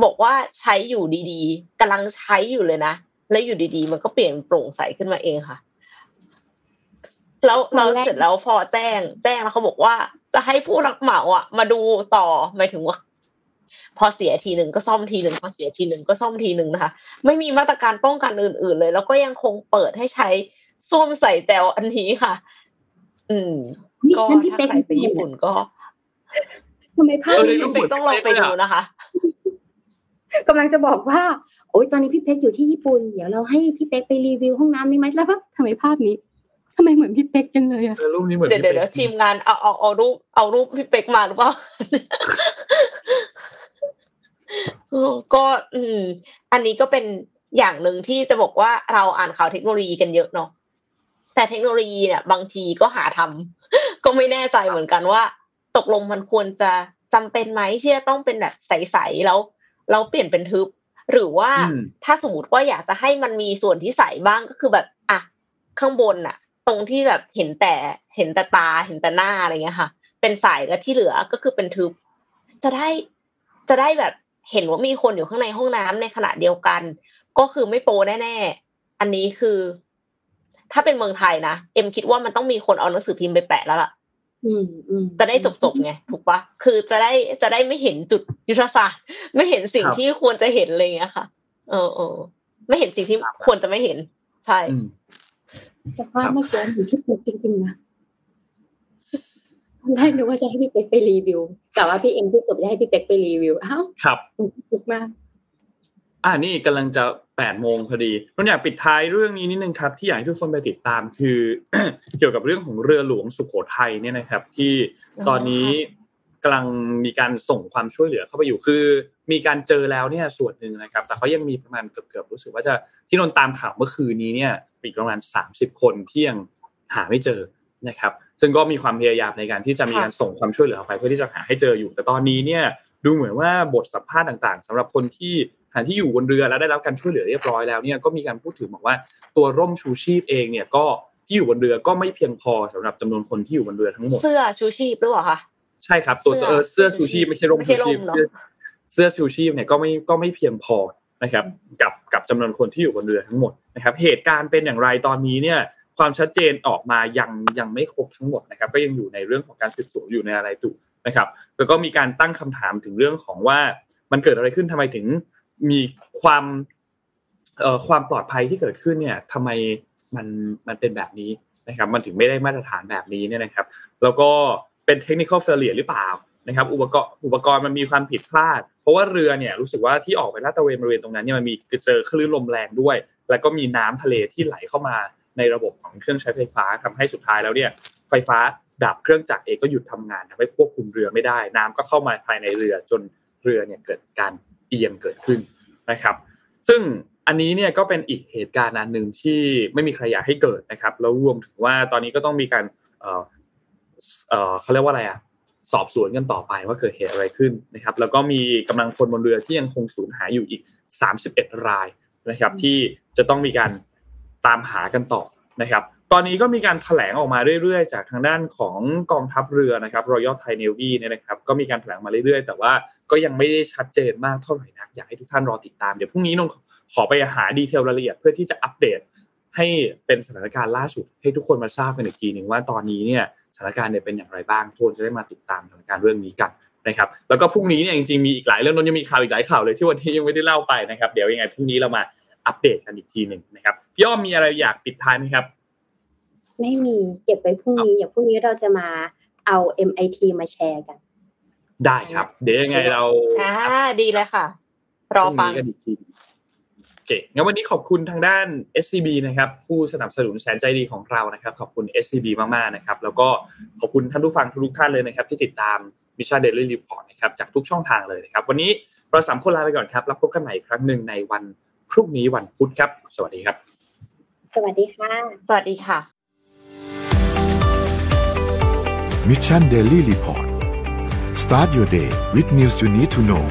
บอกว่าใช้อยู่ดีๆกำลังใช้อยู่เลยนะ แล้วอยู่ดีๆ มันก็เปลี่ยนโปร่งใสขึ้นมาเองค่ะ แล้วเราเสร็จแล้วพอแจ้ง แจ้งแล้วเขาบอกว่า จะให้ผู้รับเหมาอะ มาดูต่อหมายถึงว่า พอเสียทีหนึ่งก็ซ่อมทีหนึ่งพอเสียทีหนึ่งก็ซ่อมทีหนึ่งนะคะ ไม่มีมาตรการป้องกันอื่น ๆ เลย แล้วก็ยังคงเปิดให้ใช้ส้วมใส่แตวอันนี้ค่ะ อืมก็ถ้าใครไปญี่ปุ่นก็ทำไมภาพพี่เป๊กต้องลองไปดูนะคะกำลังจะบอกว่าโอ้ยตอนนี้พี่เป๊กอยู่ที่ญี่ปุ่น เดี๋ยวเราให้พี่เป๊กไปรีวิวห้องน้ำนี้ไหมแล้วว่าทำไมภาพนี้ททำไมเหมือนพี่เป๊กจังเลยอะเออรูปนี้เหมือนเดี๋ยวพี่เดี๋ยวเป๊กทีมงานเอาเอาเอารูปเอารูปพี่เป็กมาหรือเปล่า ก็อืม อันนี้ก็เป็นอย่างหนึ่งที่จะบอกว่าเราอ่านข่าวเทคโนโลยีกันเยอะเนาะแต่เทคโนโลยีเนี่ย บางทีก็หาทำก็ไม่แน่ใจเหมือนกันว่า ตกลงมันควรจะจำเป็นไหมที่จะต้องเป็นแบบใสๆแล้วแล้วเปลี่ยนเป็นทึบ หรือว่าอืมถ้าสมมติว่าอยากจะให้มันมีส่วนที่ใสบ้างก็คือแบบอะข้างบนน่ะตรงที่แบบเห็นแต่เห็นแต่ตาเห็นแต่หน้าอะไรเงี้ยค่ะ เป็นใสแล้วที่เหลือก็คือเป็นทึบ จะได้จะได้แบบ เห็นว่ามีคนอยู่ข้างในห้องน้ำในขณะเดียวกัน ก็คือไม่โปแน่ๆอันนี้คือ ถ้าเป็นเมืองไทยนะเอ็มคิดว่ามันต้องมีคนเอาหนังสือพิมพ์ไปแปะแล้วล่ะอืมอืมจะได้จบๆไงถูกปะคือจะได้จะได้ไม่เห็นจุดยุทธศาสตร์ไม่เห็นสิ่งครับที่ควรจะเห็นอะไรเงี้ยค่ะ เออเออไม่เห็นสิ่งที่ควรจะไม่เห็น ใช่อืมแต่ว่าเมื่อกี้เห็นพี่เป๊กจริงๆนะตอน แรกนึกว่าจะให้พี่เป๊กไปรีวิวแต่ว่าพี่เอ็มพูดจบจะให้พี่เป๊กไปรีวิวอ้าวครับถูกมากอ่านี่กำลังจะแปดโมงพอดีนนอยากปิดท้ายเรื่องนี้นิดนึงครับที่อยากให้ทุกคนไปติดตามคือ เกี่ยวกับเรื่องของเรือหลวงสุโขทัยเนี่ยนะครับ ที่ตอนนี้กำลังมีการส่งความช่วยเหลือเข้าไปอยู่คือ มีการเจอแล้วเนี่ยส่วนหนึ่งนะครับ แต่เขายังมีประมาณเกือบๆรู้สึกว่าจะที่นนตามข่าวเมื่อคืนนี้เนี่ยอีกประมาณสามสิบคนที่ยังหาไม่เจอนะครับ ซึ่งก็มีความพยายามในการที่จะมีการส่งความช่วยเหลือออกไปเพื่อที่จะหาให้เจออยู่ แต่ตอนนี้เนี่ยดูเหมือนว่าบทสัมภาษณ์ต่างๆสำหรับคนที่หาที่อยู่บนเรือแล้วได้รับการช่วยเหลือเรียบร้อยแล้วเนี่ยก็มีการพูดถึงบอกว่าตัวร่มชูชีพเองเนี่ยก็ที่อยู่บนเรือก็ไม่เพียงพอสำหรับจำนวนคนที่อยู่บนเรือทั้งหมดเสื้อชูชีพหรือเปล่าคะใช่ครับ ตัวเสื้อเออเสื้อชูชีพไม่ใช่ร่มไม่ชูใช่ร่ชีพมเนอะเสื้อเสื้อชูชีพเนี่ยก็ไม่ก็ไม่เพียงพอนะครับ กับกับจำนวนคนที่อยู่บนเรือทั้งหมดนะครับ เหตุการณ์เป็นอย่างไรตอนนี้เนี่ย ความชัดเจนออกมายังยังไม่ครบทั้งหมดนะครับ ก็ยังอยู่ในเรื่องของการสืบสวนอยู่ในอะไรตุนะครับ แล้วก็มีการตั้งคำถามถึงเรื่องของว่ามันเกิดอะไรขึ้นทำไมถึงมีความเอ่อความปลอดภัยที่เกิดขึ้นเนี่ยทำไมมันมันเป็นแบบนี้นะครับ มันถึงไม่ได้มาตรฐานแบบนี้เนี่ยนะครับ แล้วก็เป็นเทคนิคอลเฟลเลียหรือเปล่านะครับ อุปกรณ์อุปกรณ์มันมีความผิดพลาด เพราะว่าเรือเนี่ยรู้สึกว่าที่ออกไปลาดตระเวนบริเวณตรงนั้นเนี่ยมันมีเจอคลื่นลมแรงด้วย แล้วก็มีน้ำทะเลที่ไหลเข้ามา ในระบบของเครื่องใช้ไฟฟ้าทำให้สุดท้ายแล้วเนี่ยไฟฟ้าดับเครื่องจักรเองก็หยุดทำงานทำให้ควบคุมเรือไม่ได้ น้ำก็เข้ามาภายในเรือจนเรือเนี่ยเกิดการเอียงเกิดขึ้นนะครับ ซึ่งอันนี้เนี่ยก็เป็นอีกเหตุการณ์อันหนึ่งที่ไม่มีใครอยากให้เกิดนะครับ แล้วรวมถึงว่าตอนนี้ก็ต้องมีการเออเอ่อเขาเรียกว่าอะไรอะสอบสวนกันต่อไปว่าเกิดเหตุอะไรขึ้นนะครับ แล้วก็มีกำลังพลบนเรือที่ยังคงสูญหายอยู่อีก 31 รายนะครับ ที่จะต้องมีการ ตามหากันต่อนะครับ ตอนนี้ก็มีการแถลงออกมาเรื่อยๆ จากทางด้านของกองทัพเรือนะครับ Royal Thai Navy เนี่ยนะครับ ก็มีการแถลงมาเรื่อยๆ แต่ว่าก็ยังไม่ได้ชัดเจนมากเท่าไหร่นัก อยากให้ทุกท่านรอติดตาม เดี๋ยวพรุ่งนี้นนขอไปหาดีเทลรายละเอียดเพื่อที่จะอัปเดตให้เป็นสถานการณ์ล่าสุด ให้ทุกคนมาทราบกันอีกทีหนึ่งว่าตอนนี้เนี่ยสถานการณ์เนี่ยเป็นอย่างไรบ้างทุกคนจะได้มาติดตามสถานการณ์เรื่องนี้กันนะครับ แล้วก็พรุ่งนี้เนี่ยจริงๆมีอีกหลายเรื่องนนยังมีข่าวอีกหลายข่าวเลยที่วันนี้ยังไม่ได้เล่าไปนะครับ เดี๋ยวยังไงพรุ่งนี้เรามา อัปเดตกันอีกทีหนึ่งนะครับพี่อ้อมมีอะไรอยากปิดท้ายไหมครับ ไม่มีเก็บไว้พรุ่งนี้อย่างพรุ่งนี้เราจะมาเอา MIT มาแชร์กัน ได้ครับ เดี๋ยวยังไงเราอ่าดีเลยค่ะ รอฟังพรุ่นี้กันอีกทีโอเคงั้นวันนี้ขอบคุณทางด้าน SCB นะครับผู้สนับสนุนแสนใจดีของเรานะครับ ขอบคุณ SCB มากๆนะครับ แล้วก็ขอบคุณท่านผู้ฟังทุกๆท่านเลยนะครับ ที่ติดตาม Mission Daily Report นะครับจากทุกช่องทางเลยนะครับ วันนี้เราสามคนลาไปก่อนครับ แล้วพบกันใหม่อีกครั้งหนึ่งในวัน พรุ่งนี้วันพุธครับ สวัสดีครับ สวัสดีค่ะ สวัสดีค่ะ Mission Daily Report start your day with news you need to know